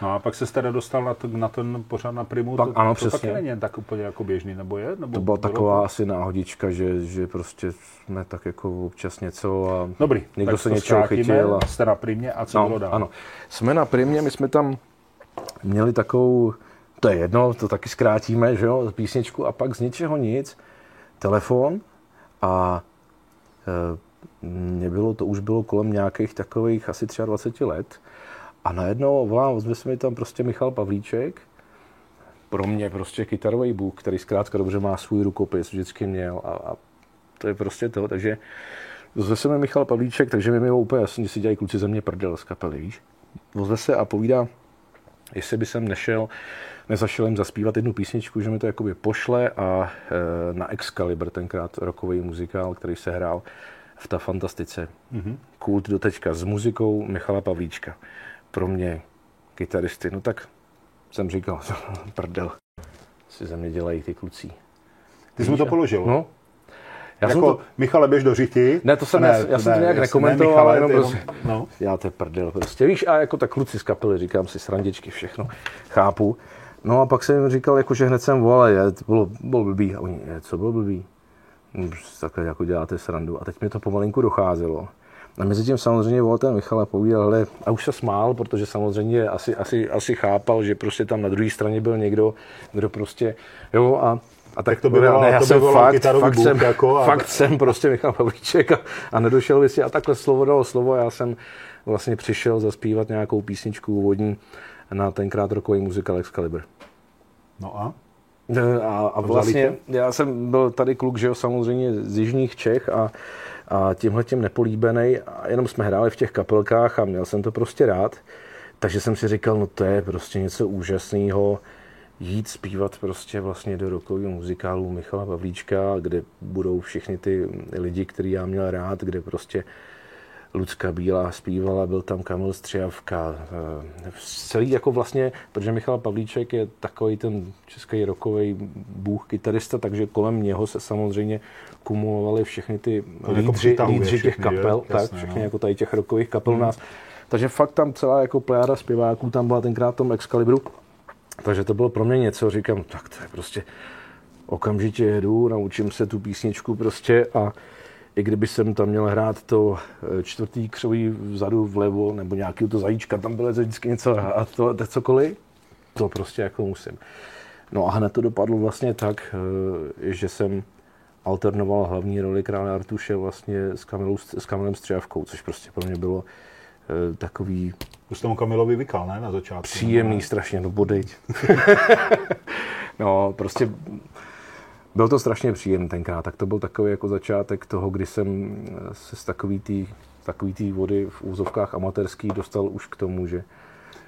No a pak se teda dostal na, to, na ten pořád na primu, pak, to, ano, to přesně. taky není tak úplně jako běžný, nebo je? Nebo to byla taková to? asi náhodička, že, že prostě jsme tak jako občas něco a Dobrý, někdo se něčeho chytil. A... Jste na primě a co no, bylo dál? Ano, jsme na primě, my jsme tam měli takovou, to je jedno, to taky zkrátíme, že jo, písničku a pak z ničeho nic, telefon a e, mě bylo, to už bylo kolem nějakých takových asi 23 let. A najednou volám, ozve se mi tam prostě Michal Pavlíček, pro mě prostě kytarový bůh, který zkrátka dobře má svůj rukopis, vždycky měl a, a to je prostě to, takže ozve se mi Michal Pavlíček, takže mi bylo úplně jasný, že si dělají kluci ze mě prdel z kapely, víš. Ozve se a povídá, jestli by jsem nešel, nezašel jim zaspívat jednu písničku, že mi to jakoby pošle a e, na Excalibur, tenkrát rokový muzikál, který se hrál, v ta fantastice. Mm-hmm. Kult do teďka s muzikou Michala Pavlíčka. Pro mě kytaristy, no tak jsem říkal, (laughs) prdel, si ze mě dělají ty kluci. Ty jsi mu to položil? No. Já jako, to... Michale, běž do řiti. Ne, to jsem, ne, já, já jsem ne, to nějak nekomentoval, ne, jenom prostě, no. já to je prdel prostě. Víš, a jako tak kluci z kapely, říkám si srandičky, všechno, chápu. No a pak jsem říkal, jako, že hned jsem volal, je, to bylo, bylo blbý. A oni, je, co bylo blbý? Takhle jako děláte srandu. A teď mi to pomalinku docházelo. A mezi tím samozřejmě volal ten Michal a povídal, hele, a už se smál, protože samozřejmě asi, asi, asi chápal, že prostě tam na druhé straně byl někdo, kdo prostě, jo, a a tak, tak to bylo, ne, já to jsem fakt, fakt, jsem, jako, a... fakt jsem prostě Michal Pavlíček a, a nedošel by si a takhle slovo dalo slovo já jsem vlastně přišel zaspívat nějakou písničku úvodní na tenkrát rokový muzikál Excalibur. No a? A, a vlastně já jsem byl tady kluk, že jo, samozřejmě z jižních Čech a, a tímhle tím nepolíbený a jenom jsme hráli v těch kapelkách a měl jsem to prostě rád. Takže jsem si říkal, no to je prostě něco úžasného, jít zpívat prostě vlastně do rokového muzikálu Michala Pavlíčka, kde budou všichni ty lidi, který já měl rád, kde prostě Lucka Bílá zpívala, byl tam Kamil Střiavka. Eh, celý jako vlastně, protože Michal Pavlíček je takový ten český rokový bůh kytarista, takže kolem něho se samozřejmě kumulovali všechny ty lídři, jako lídři těch kapel, je, tak, jasné, všechny no. jako tady těch rokových kapel hmm. nás. Takže fakt tam celá jako plejáda zpěváků tam byla tenkrát v tom Excalibru. Takže to bylo pro mě něco, říkám, tak to je prostě okamžitě jedu, naučím se tu písničku prostě a i kdyby jsem tam měl hrát to eh, čtvrtý křový vzadu vlevo, nebo nějaký to zajíčka, tam bylo vždycky něco a to, to cokoliv, to prostě jako musím. No a hned to dopadlo vlastně tak, eh, že jsem alternoval hlavní roli krále Artuše vlastně s, Kamilou, s Kamilem Střiavkou, což prostě pro mě bylo eh, takový... Už tomu Kamilovi vykal, ne, na začátku? Příjemný, strašně, no bodejť. (laughs) no, prostě byl to strašně příjemný tenkrát, tak to byl takový jako začátek toho, kdy jsem se z takový tý, takový tý vody v úzovkách amatérský dostal už k tomu, že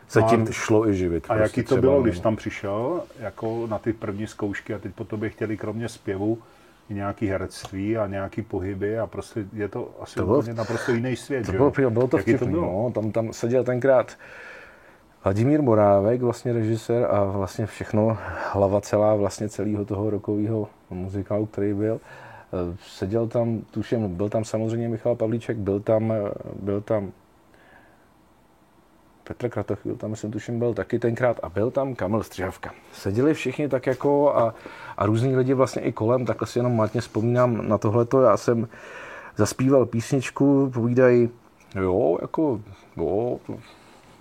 se tím a, šlo i živit. A prostě jaký to bylo, když tam přišel jako na ty první zkoušky a teď po tobě chtěli kromě zpěvu nějaký herectví a nějaký pohyby a prostě je to asi to bylo, naprosto jiný svět. To bylo, bylo, bylo to vtipný, to bylo? No, tam, tam seděl tenkrát Vladimír Morávek, vlastně režisér a vlastně všechno, hlava celá vlastně celého toho rokového muzikálu, který byl. Eh, seděl tam, tuším, byl tam samozřejmě Michal Pavlíček, byl tam, eh, byl tam Petr Kratochvíl, tam jsem tuším byl taky tenkrát a byl tam Kamil Střihavka. Seděli všichni tak jako a, a různí lidi vlastně i kolem, takhle si jenom matně vzpomínám na tohleto. Já jsem zaspíval písničku, povídají, jo, jako, jo,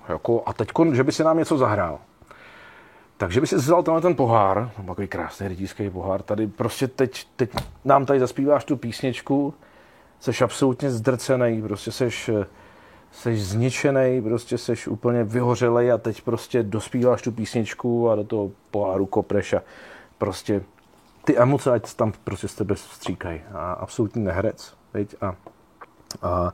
jako, a teď, že by si nám něco zahrál. Takže by si vzal tenhle ten pohár, takový krásný rytířský pohár, tady prostě teď, teď nám tady zaspíváš tu písničku, jsi absolutně zdrcený, prostě seš, seš zničený, prostě seš úplně vyhořelej a teď prostě dospíváš tu písničku a do toho poháru kopneš a prostě ty emoce, ať tam prostě z tebe vstříkají. A absolutní neherec, veď? A, a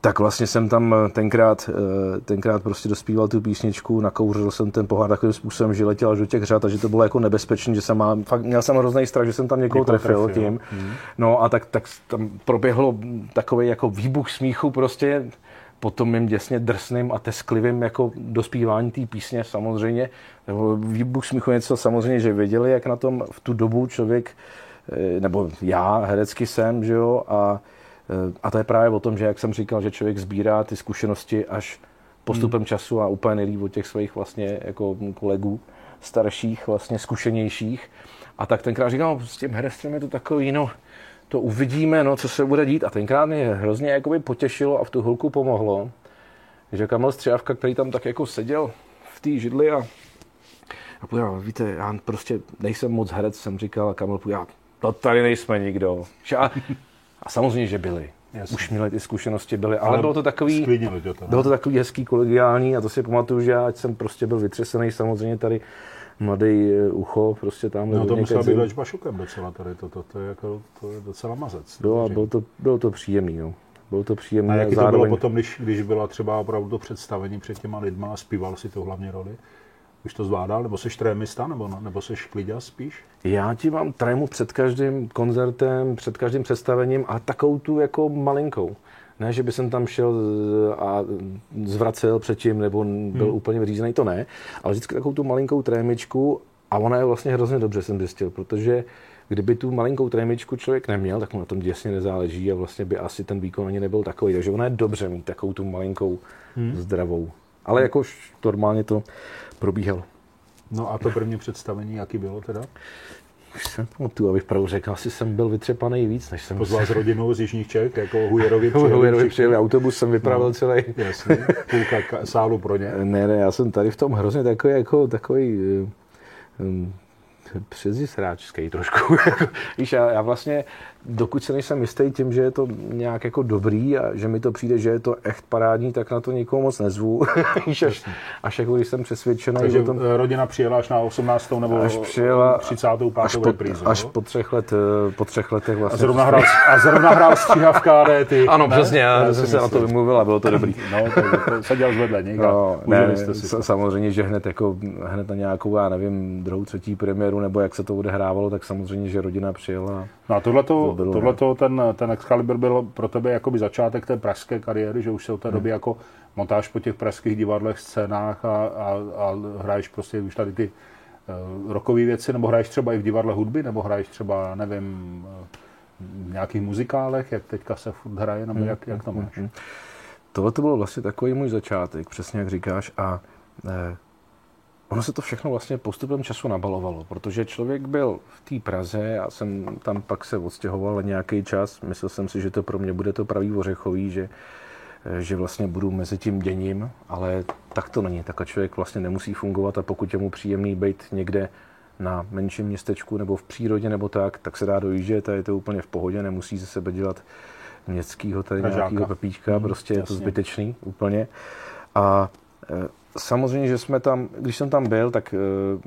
tak vlastně jsem tam eh, tenkrát, eh, tenkrát prostě dospíval tu písničku, nakouřil jsem ten pohár takovým způsobem, že letěl až do těch řad a že to bylo jako nebezpečné, že jsem má, fakt měl jsem hrozný strach, že jsem tam někoho, někoho trefil, trefil tím. Hmm. No a tak, tak tam proběhlo takový jako výbuch smíchu prostě po tom mým děsně drsným a tesklivým jako dospívání té písně samozřejmě. Výbuch smíchu něco samozřejmě, že věděli, jak na tom v tu dobu člověk, eh, nebo já herecky jsem, že jo, a a to je právě o tom, že jak jsem říkal, že člověk sbírá ty zkušenosti až postupem hmm. času a úplně nejlíp od těch svých vlastně jako kolegů starších, vlastně zkušenějších. A tak tenkrát říkal, no, s tím herectvem je to takový, no, to uvidíme, no, co se bude dít. A tenkrát mě hrozně jakoby potěšilo a v tu hulku pomohlo, že Kamil Střiávka, který tam tak jako seděl v té židli a, a povedal, víte, já prostě nejsem moc herec, jsem říkal, a Kamil já, to tady nejsme nikdo. A a samozřejmě, že byli. Jasně. Už měli ty zkušenosti, byly, ale, ale bylo to takový, to, to, bylo to takový hezký kolegiální a to si pamatuju, že já jsem prostě byl vytřesený samozřejmě tady mladý eh, ucho, prostě tam. No to muselo být léčba šokem docela tady, to, to, to, je jako, to je docela mazec. Bylo, bylo to, bylo to příjemný, no. Bylo to příjemné. A jaký zároveň... to bylo potom, když, když byla třeba opravdu to představení před těma lidma a zpíval si to hlavně roli? Už to zvládal? Nebo jsi trémista? Nebo, nebo jsi klidia spíš? Já ti mám trému před každým koncertem, před každým představením a takovou tu jako malinkou. Ne, že by jsem tam šel a zvracel předtím, nebo byl hmm. úplně vyřízený, to ne. Ale vždycky takovou tu malinkou trémičku a ona je vlastně hrozně dobře, jsem zjistil, protože kdyby tu malinkou trémičku člověk neměl, tak mu na tom děsně nezáleží a vlastně by asi ten výkon ani nebyl takový. Takže ona je dobře mít takovou tu malinkou hmm. zdravou. Ale jakož normálně to probíhalo. No a to první představení, jaký bylo teda? Už jsem pamatuju, abych pravdu řekl, asi jsem byl vytřepaný víc, než jsem... Pozval s rodinou z Jižních Čech, jako Hujerovi (laughs) přijeli. Hujerovi přijeli, autobus jsem vypravil no, celý. Jasně, půlka sálu pro ně. Ne, ne, já jsem tady v tom hrozně takový, jako takový um, předzisráčský trošku. (laughs) Víš, já, já vlastně dokud se nejsem jistý tím, že je to nějak jako dobrý a že mi to přijde, že je to echt parádní, tak na to nikoho moc nezvu. (laughs) až, až jako když jsem přesvědčený. Takže tom, eh, rodina přijela až na 18. nebo až přijela, 35. Až po, reprízu, až po třech, let, eh, po třech letech vlastně. A zrovna hrál, a zrovna hrál stříhavka ty. Ano, ne? přesně, já, jsem se na to vymluvil a bylo to dobrý. no, to seděl zvedle někde. No, ne, jste samozřejmě, že hned, jako, hned na nějakou, já nevím, druhou, třetí premiéru, nebo jak se to odehrávalo, tak samozřejmě, že rodina přijela. No a tohleto, tohle ten, ten Excalibur byl pro tebe jakoby začátek té pražské kariéry, že už se od té hmm. doby jako montáž po těch pražských divadlech, scénách a, a, a hraješ prostě už tady ty uh, rokové věci, nebo hraješ třeba i v divadle hudby, nebo hraješ třeba, nevím, v nějakých muzikálech, jak teďka se furt hraje, nebo hmm. jak, jak to hmm, máš? Tohle to byl vlastně takový můj začátek, přesně jak říkáš, a eh, ono se to všechno vlastně postupem času nabalovalo, protože člověk byl v té Praze, já jsem tam pak se odstěhoval nějaký čas, myslel jsem si, že to pro mě bude to pravý ořechový, že, že vlastně budu mezi tím děním, ale tak to není. Takhle člověk vlastně nemusí fungovat a pokud je mu příjemný být někde na menším městečku nebo v přírodě nebo tak, tak se dá dojíždět a je to úplně v pohodě, nemusí ze sebe dělat městskýho tady nějakého pepíčka, hmm, prostě jasně. je to zbytečný úplně. A e, samozřejmě, že jsme tam, když jsem tam byl, tak uh,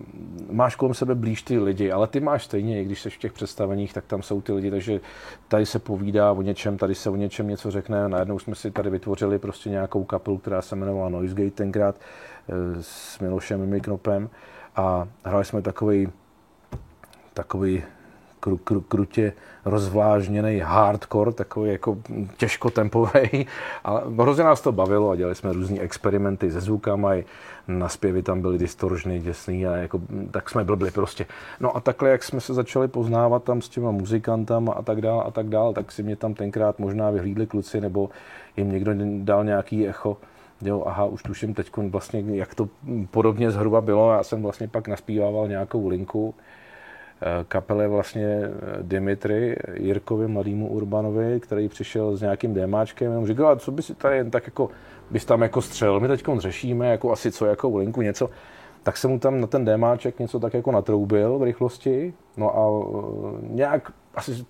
máš kolem sebe blíž ty lidi, ale ty máš stejně, i když jsi v těch představeních, tak tam jsou ty lidi, takže tady se povídá o něčem, tady se o něčem něco řekne. Najednou jsme si tady vytvořili prostě nějakou kapelu, která se jmenovala Noisegate tenkrát uh, s Milošem Miknopem a hráli jsme takový takový kru, kru, krutě rozvlážněný hardcore, takový jako těžkotempový. A hrozně nás to bavilo a dělali jsme různé experimenty se zvukama, i na zpěvy tam byly distoržný, děsný a jako, tak jsme blbli prostě. No a takhle, jak jsme se začali poznávat tam s těma muzikantama a tak dále a tak dále, tak si mě tam tenkrát možná vyhlídli kluci, nebo jim někdo dal nějaký echo, Jo, aha, už tuším teď vlastně, jak to podobně zhruba bylo. Já jsem vlastně pak naspívával nějakou linku kapele vlastně eh, Dimitry Jirkovi, mladýmu Urbanovi, který přišel s nějakým démáčkem a říkal, co by si tady jen tak jako, bys tam jako střel, my teď řešíme, jako asi co, jako linku, něco. Tak jsem mu tam na ten démáček něco tak jako natroubil v rychlosti, no a eh, nějak asi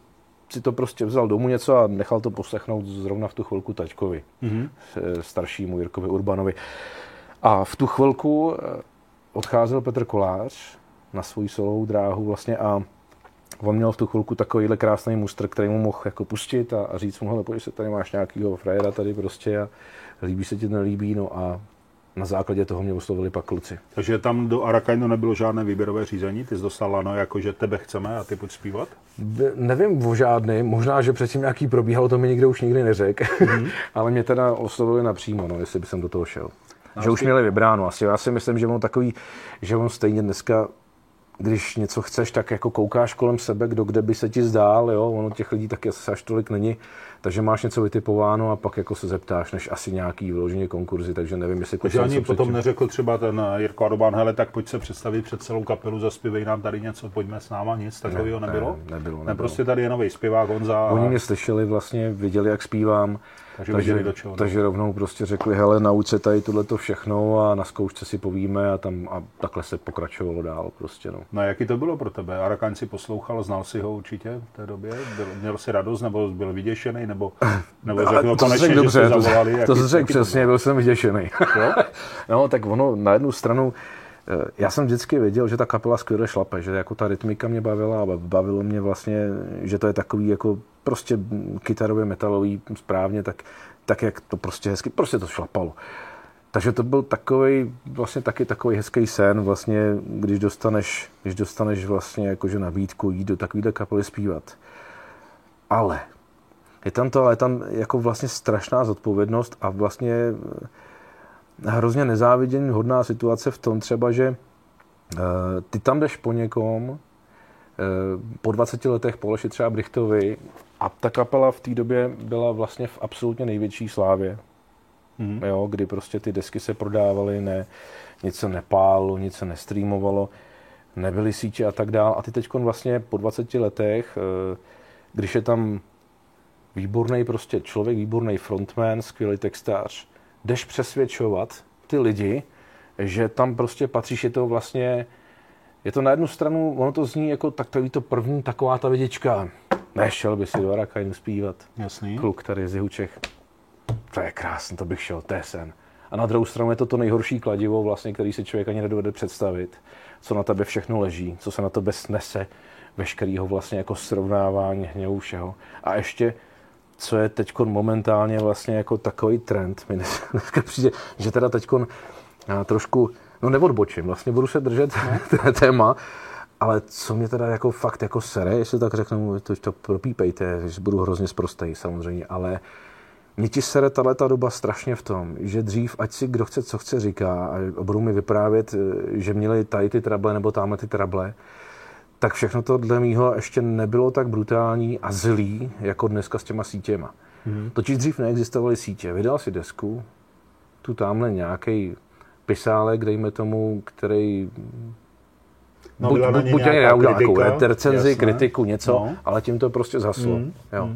si to prostě vzal domů něco a nechal to poslechnout zrovna v tu chvilku taťkovi, mm-hmm. staršímu Jirkovi Urbanovi. A v tu chvilku odcházel Petr Kolář, na svou solovou dráhu vlastně a on měl v tu chvilku takovýhle krásný mustr, který mu mohl jako pustit a, a říct mu, hele, pojď se, tady máš nějakýho frajera tady prostě a líbí se ti, to nelíbí, no a na základě toho mě uslovili pak kluci. Takže tam do Arakajnu nebylo žádné výběrové řízení? Ty jsi dostal lano, jako že tebe chceme a ty pojď zpívat? Be, nevím o žádný, možná, že předtím nějaký probíhalo, to mi nikdo už nikdy neřekl, mm-hmm. (laughs) ale mě teda oslovili napřímo, no, jestli by jsem do toho šel. Že už měli vybráno. Asi já si myslím, že on takový, že on stejně dneska když něco chceš, tak jako koukáš kolem sebe, kdo kde by se ti zdál, jo, ono těch lidí taky až tolik není, takže máš něco vytipováno a pak jako se zeptáš, než asi nějaký vyloženě konkurzy, takže nevím, jestli... Takže ani potom předtím... neřekl třeba ten Jirko Adoban, hele, tak pojď se představit před celou kapelu, zaspívej nám tady něco, pojďme s náma, nic takového ne, nebylo? Ne, nebylo, nebylo. Ne, prostě tady je nový zpěvák Honza. Oni mě slyšeli vlastně, viděli, jak zpívám, takže, takže, do čeho, takže rovnou prostě řekli, hele, nauč se tady tohleto všechno a na zkoušce si povíme a tam a takhle se pokračovalo dál prostě, no. No a jaký to bylo pro tebe? Arakan si poslouchal, znal si ho určitě v té době? Byl, měl si radost nebo byl vyděšený nebo, (clears throat) nebo řekl to konečně, že dobře, zavolali? To, to řekl přesně, byl jsem vyděšený. (laughs) no, tak ono na jednu stranu eh, já jsem vždycky věděl, že ta kapela skvěle šlape, že jako ta rytmika mě bavila a bavilo mě vlastně, že to je takový jako prostě kytarově metalový správně, tak, tak jak to prostě hezky, prostě to šlapalo. Takže to byl takový, vlastně taky takový hezký sen, vlastně, když dostaneš, když dostaneš vlastně jakože nabídku jít do takovéhle kapely zpívat. Ale je tam to, ale je tam jako vlastně strašná zodpovědnost a vlastně hrozně nezávidění hodná situace v tom třeba, že uh, ty tam jdeš po někom, uh, po 20 letech po Leši třeba Brichtovi a ta kapela v té době byla vlastně v absolutně největší slávě. Mm-hmm. Jo, kdy prostě ty desky se prodávaly, ne, nic se nepálo, nic se nestreamovalo, nebyly sítě a tak dále. A ty teď vlastně po 20 letech, eh, když je tam výborný prostě člověk, výborný frontman, skvělý textář, jdeš přesvědčovat ty lidi, že tam prostě patříš, je to vlastně, je to na jednu stranu, ono to zní jako takový to první taková ta vidička, Nešel by si do Arakajnu zpívat. Jasný. Kluk tady z Jihučech. To je krásný, to bych šel, to je sen. A na druhou stranu je to to nejhorší kladivo, vlastně, který si člověk ani nedovede představit, co na tebe všechno leží, co se na tebe snese, veškerýho vlastně jako srovnávání hněvu všeho. A ještě, co je teď momentálně vlastně jako takový trend, mi (laughs) dneska přijde, že teda teď trošku, no neodbočím, vlastně budu se držet no. (laughs) téma, ale co mě teda jako fakt jako sere, jestli tak řeknu, to, to propípejte, že budu hrozně zprostej samozřejmě, ale mě ti sere tato doba strašně v tom, že dřív, ať si kdo chce, co chce říká a budou mi vyprávět, eh, že měli tady ty trable nebo tamhle ty trable, tak všechno to dle mýho ještě nebylo tak brutální a zlý, jako dneska s těma sítěma. Mm-hmm. Totiž dřív neexistovaly sítě. Vydal si desku, tu tamhle nějaký pisálek, dejme tomu, který No, buď, buď, buď nějaká udělal nějakou kritika, recenzi, jasné. kritiku, něco, No. ale tím to prostě zhaslo. Mm, Jo.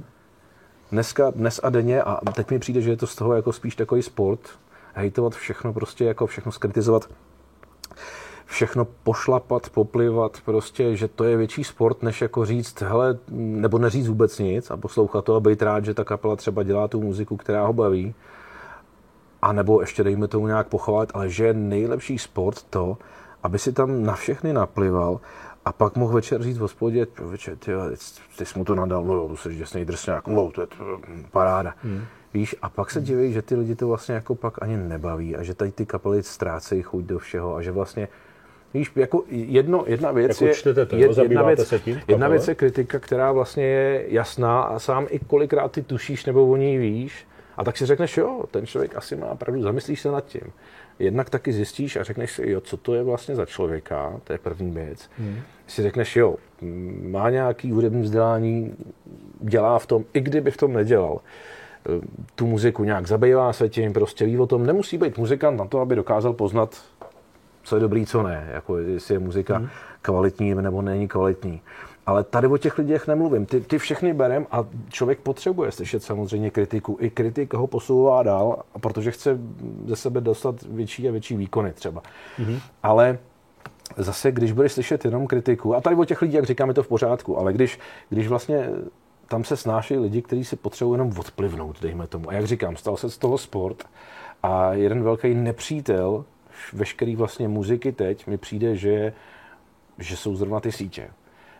Dneska, dnes a denně, a teď mi přijde, že je to z toho jako spíš takový sport, hejtovat všechno, prostě jako všechno skritizovat, všechno pošlapat, poplivat, prostě, že to je větší sport, než jako říct, hele, nebo neříct vůbec nic a poslouchat to a být rád, že ta kapela třeba dělá tu muziku, která ho baví. A nebo ještě dejme tomu nějak pochválit, ale že je nejlepší sport to, aby si tam na všechny naplival a pak mohl večer říct v hospodě, večer, ty, ty jsi mu to nadal, no jo, tu jsi děsný drsňák, no to je to, paráda. Hmm. Víš, a pak se diví, že ty lidi to vlastně jako pak ani nebaví a že tady ty kapely ztrácejí chuť do všeho a že vlastně Víš, jako jedno, jedna věc Jako je, čtete to, jo? je- jedna, věc, se tím jedna věc je kritika, která vlastně je jasná a sám i kolikrát ty tušíš nebo o ní víš a tak si řekneš, jo, ten člověk asi má pravdu, zamyslíš se nad tím. Jednak taky zjistíš a řekneš si, jo, co to je vlastně za člověka, to je první věc. Hmm. Si řekneš, jo, má nějaký hudební vzdělání, dělá v tom, i kdyby v tom nedělal tu muziku nějak zabývá se tím, prostě ví o tom, nemusí být muzikant na to, aby dokázal poznat, co je dobrý, co ne, jako jestli je muzika hmm. kvalitní nebo není kvalitní. Ale tady o těch lidech nemluvím. Ty, ty všechny berem a člověk potřebuje slyšet samozřejmě kritiku. I kritik ho posouvá dál, protože chce ze sebe dostat větší a větší výkony třeba. Hmm. Ale zase, když budeš slyšet jenom kritiku, a tady o těch lidí, jak říkám, je to v pořádku, ale když, když vlastně tam se snášejí lidi, kteří si potřebují jenom odplivnout, dejme tomu. A jak říkám, stal se z toho sport a jeden velký nepřítel veškerý vlastně muziky teď mi přijde, že, že jsou zrovna ty sítě.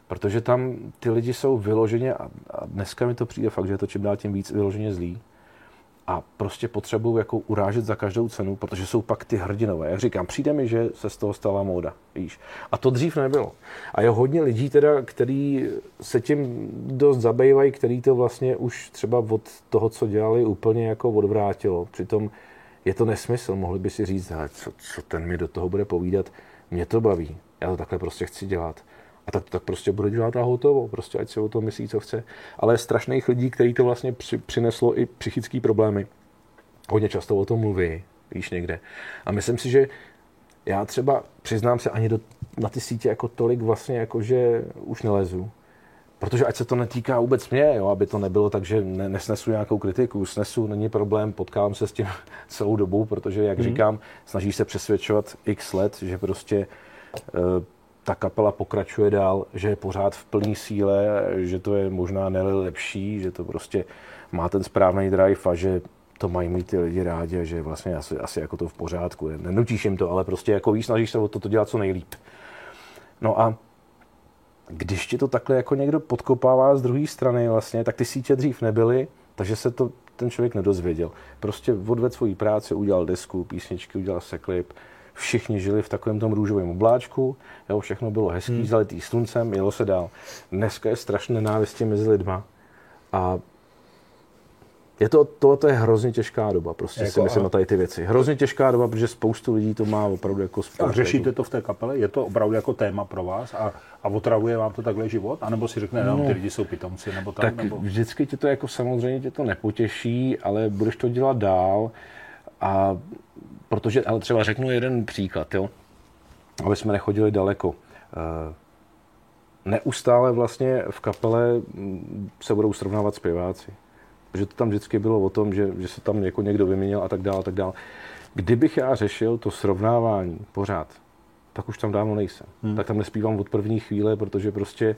Protože tam ty lidi jsou vyloženě, a, dneska mi to přijde fakt, že je to čím dál tím víc vyloženě zlý, a prostě potřebují jako urážet za každou cenu, protože jsou pak ty hrdinové. Jak říkám, přijde mi, že se z toho stala móda, víš. A to dřív nebylo. A je hodně lidí teda, který se tím dost zabývají, který to vlastně už třeba od toho, co dělali, úplně jako odvrátilo. Přitom je to nesmysl. Mohli by si říct, "Hele, co, co ten mi do toho bude povídat, mě to baví, já to takhle prostě chci dělat. A tak to tak prostě bude dělat a hotovo, prostě ať si o tom myslí, co chce. Ale strašných lidí, který to vlastně při, přineslo i psychické problémy, hodně často o tom mluví, víš někde. A myslím si, že já třeba přiznám se ani do, na ty sítě jako tolik vlastně, jako že už nelezu. Protože ať se to netýká vůbec mě, jo, aby to nebylo tak, že ne, nesnesu nějakou kritiku, snesu, není problém, potkávám se s tím (laughs) celou dobu, protože, jak hmm. říkám, snažíš se přesvědčovat x let, že prostě uh, ta kapela pokračuje dál, že je pořád v plné síle, že to je možná nejlepší, že to prostě má ten správný drive a že to mají mít ty lidi rádi a že vlastně asi, asi jako to v pořádku. Nenutíš jim to, ale prostě jako víš, snažíš se o to, to dělat co nejlíp. No a když ti to takhle jako někdo podkopává z druhé strany vlastně, tak ty sítě dřív nebyly, takže se to ten člověk nedozvěděl. Prostě odvedl svoji práci, udělal desku, písničky, udělal se klip, všichni žili v takovém tom růžovém obláčku, jo, všechno bylo hezký, hmm. zalitý sluncem, jelo se dál. Dneska je strašné nenávistě mezi lidma a je to, to, to je hrozně těžká doba, prostě jako si myslím a... na tady ty věci. Hrozně těžká doba, protože spoustu lidí to má opravdu jako spoustu. A řešíte to v té kapele? Je to opravdu jako téma pro vás a, a otravuje vám to takhle život? A nebo si řekne, no, ty lidi jsou pitomci, nebo tak? Tak nebo... vždycky tě to jako samozřejmě tě to nepotěší, ale budeš to dělat dál a protože, ale třeba řeknu jeden příklad, jo, aby jsme nechodili daleko. Eh, Neustále vlastně v kapele mm, se budou srovnávat zpěváci. Protože to tam vždycky bylo o tom, že, že se tam jako někdo vyměnil a tak dále, a tak dále. Kdybych já řešil to srovnávání pořád, tak už tam dávno nejsem. Hmm. Tak tam nespívám od první chvíle, protože prostě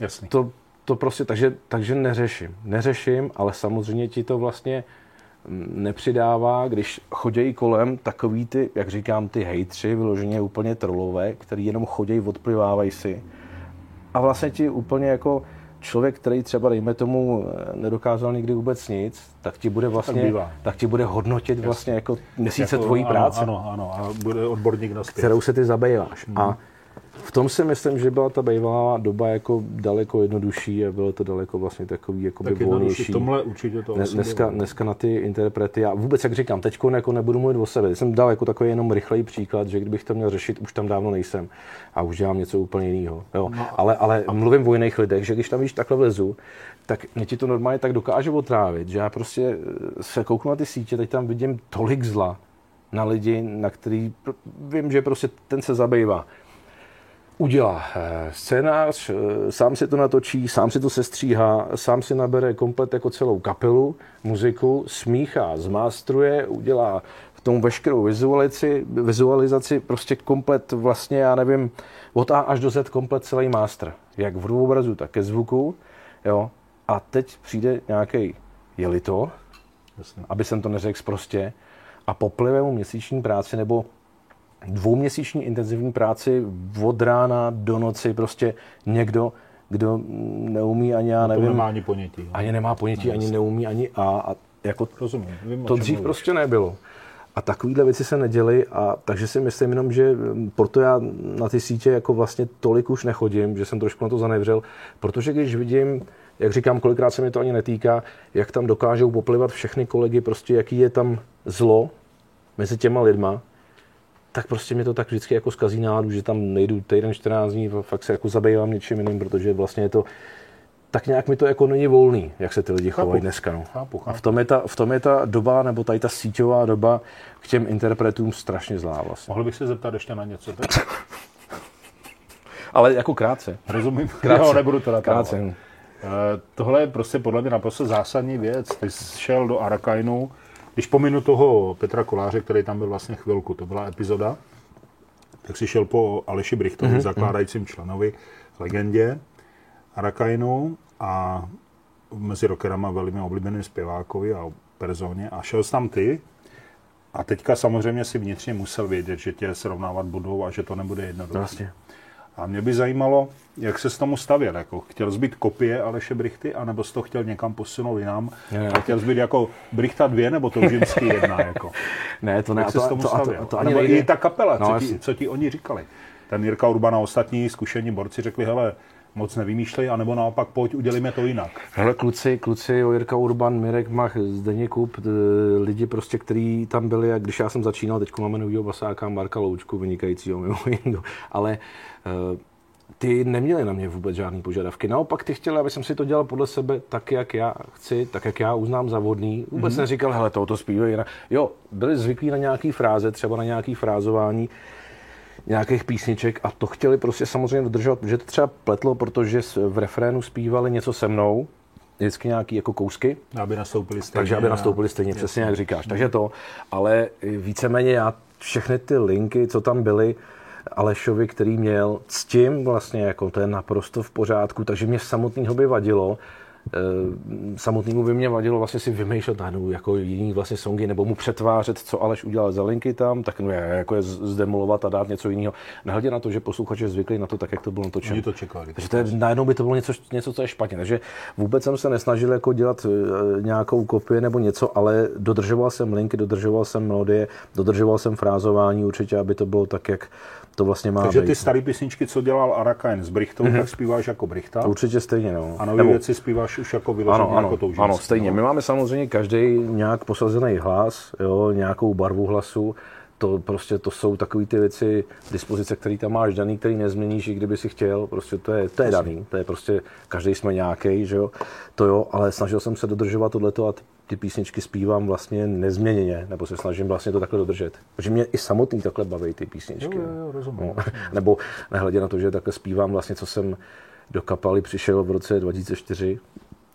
Jasný. to, to prostě, takže, takže neřeším. Neřeším, ale samozřejmě ti to vlastně nepřidává, když chodějí kolem takový ty, jak říkám, ty hejtři, vyloženě úplně trolové, který jenom chodějí, odplivávají si. A vlastně ti úplně jako člověk, který třeba, dejme tomu, nedokázal nikdy vůbec nic, tak ti bude vlastně, Tak tak, ti bude hodnotit vlastně jako měsíce Jako, tvojí ano, práce Ano, ano, a bude odborník na zpěv. kterou se ty zabýváš. Mhm. A v tom si myslím, že byla ta bývalá doba jako daleko jednodušší a bylo to daleko vlastně takový jako tak jednodušší. volnější. Tomhle určitě to Ne, dneska, bylo. dneska na ty interprety, a vůbec jak říkám, teď jako nebudu mluvit o sebe, jsem dal jako takový jenom rychlej příklad, že kdybych to měl řešit, už tam dávno nejsem a už dělám něco úplně jiného. Jo. No, ale, ale mluvím o jiných lidech, že když tam víš takhle vlezu, tak mě ti to normálně tak dokáže otrávit, že já prostě se kouknu na ty sítě, teď tam vidím tolik zla, na lidi, na který vím, že prostě ten se zabývá. Udělá eh, scénář, eh, sám si to natočí, sám si to sestříhá, sám si nabere komplet jako celou kapelu, muziku, smíchá, zmástruje, udělá v tom veškerou vizualizaci, vizualizaci prostě komplet vlastně, já nevím, od A až do Z komplet celý master. Jak v obrazu, tak ke zvuku. Jo. A teď přijde nějaký jelito, Jasně. aby jsem to neřekl prostě, a poplive mu měsíční práci nebo dvouměsíční intenzivní práci od rána do noci prostě někdo, kdo neumí ani, já nevím. To nemá ani ponětí. No. Ani nemá ponětí, no, ani neumí, ani A. a jako Rozumím. Vím, to dřív mluvíš. prostě nebylo. A takovéhle věci se neděly a takže si myslím jenom, že proto já na ty sítě jako vlastně tolik už nechodím, že jsem trošku na to zanevřel, protože když vidím, jak říkám, kolikrát se mi to ani netýká, jak tam dokážou poplivat všechny kolegy, prostě jaký je tam zlo mezi těma lidma, tak prostě mi to tak vždycky jako zkazí náladu, že tam nejdu týden, 14 dní, fakt se jako zabývám něčím jiným, protože vlastně je to, tak nějak mi to jako není volný, jak se ty lidi chovají dneska. No. Chápu, chápu. A v tom, je ta, v tom je ta doba, nebo tady ta síťová doba k těm interpretům strašně zlá vlastně. Mohl bych se zeptat ještě na něco? Tak? (laughs) Ale jako krátce. Rozumím. (laughs) Krátce. Jo, nebudu to Krátce. Uh, tohle je prostě podle mě naprosto zásadní věc. Ty jsi šel do Arakainu, když pominu toho Petra Koláře, který tam byl vlastně chvilku, to byla epizoda, tak si šel po Aleši Brichtovi, mm-hmm. zakládajícím členovi, legendě Arakainu a mezi rockerama velmi oblíbeným zpěvákovi a personě a šel jsi tam ty a teďka samozřejmě si vnitřně musel vědět, že tě srovnávat budou a že to nebude jednoduché. Vlastně. A mě by zajímalo, jak se s tomu stavěl. Jako, chtěl zbyt kopie Aleše Brichty, anebo jsi to chtěl někam posunout jinam? Ne, ne. chtěl zbyt jako Brichta 2 nebo to Žimský 1? Jako? (laughs) ne, to ne. Jak se to, s tomu to, stavěl? To, to, to ani nebo i ta kapela, no, co, ti, co ti oni říkali? Ten Jirka Urban a ostatní zkušení borci řekli, hele, moc nevymýšlej, anebo naopak pojď, udělíme to jinak. Hele, kluci, kluci, Jirka Urban, Mirek Mach, Zdeněk Kup, lidi prostě, kteří tam byli, a když já jsem začínal, teď máme novýho basáka Marka Loučku, vynikajícího mimo jiného, ale uh, ty neměli na mě vůbec žádné požadavky. Naopak ty chtěli, aby jsem si to dělal podle sebe tak, jak já chci, tak, jak já uznám za vhodný. Vůbec mm-hmm. neříkal, hele, tohoto zpívají. Jo, byli zvyklí na nějaký fráze, třeba na nějaký frázování nějakých písniček a to chtěli prostě samozřejmě dodržovat, že to třeba pletlo, protože v refrénu zpívali něco se mnou, vždycky nějaký jako kousky. Aby nastoupili stejně. Takže aby nastoupili stejně, přesně jak říkáš. Takže to, ale víceméně já všechny ty linky, co tam byly, Alešovi, který měl, s tím vlastně, jako to je naprosto v pořádku, takže mě samotného by vadilo, samotnému by mě vadilo vlastně si vymýšlet najednou jako jiný vlastně songy, nebo mu přetvářet, co Aleš udělal za linky tam, tak no, jako je zdemolovat a dát něco jiného. Nehledě na to, že posluchač je zvyklý na to tak, jak to bylo natočeno. Oni to čekali. Takže to je, najednou by to bylo něco, něco, co je špatně. Takže vůbec jsem se nesnažil jako dělat eh, nějakou kopii nebo něco, ale dodržoval jsem linky, dodržoval jsem melodie, dodržoval jsem frázování určitě, aby to bylo tak, jak to vlastně má Takže být. ty staré písničky, co dělal Arakain s Brichtou, mm-hmm. tak zpíváš jako Brichta? Určitě stejně, no. A nové věci zpíváš už jako vyloženě ano, ano, jako toužící, Ano, stejně. No. My máme samozřejmě každý nějak posazený hlas, jo, nějakou barvu hlasu, to prostě to jsou takové ty věci, dispozice, které tam máš daný, který nezměníš, i kdyby si chtěl, prostě to je, to je daný, to je prostě, každý jsme nějaký, že jo, to jo, ale snažil jsem se dodržovat tohleto a ty písničky zpívám vlastně nezměněně, nebo se snažím vlastně to takhle dodržet. Protože mě i samotný takhle baví ty písničky. Jo, jo, rozumím, no. (laughs) nebo nehledě na to, že takhle zpívám vlastně, co jsem do kapaly přišel v roce 2004,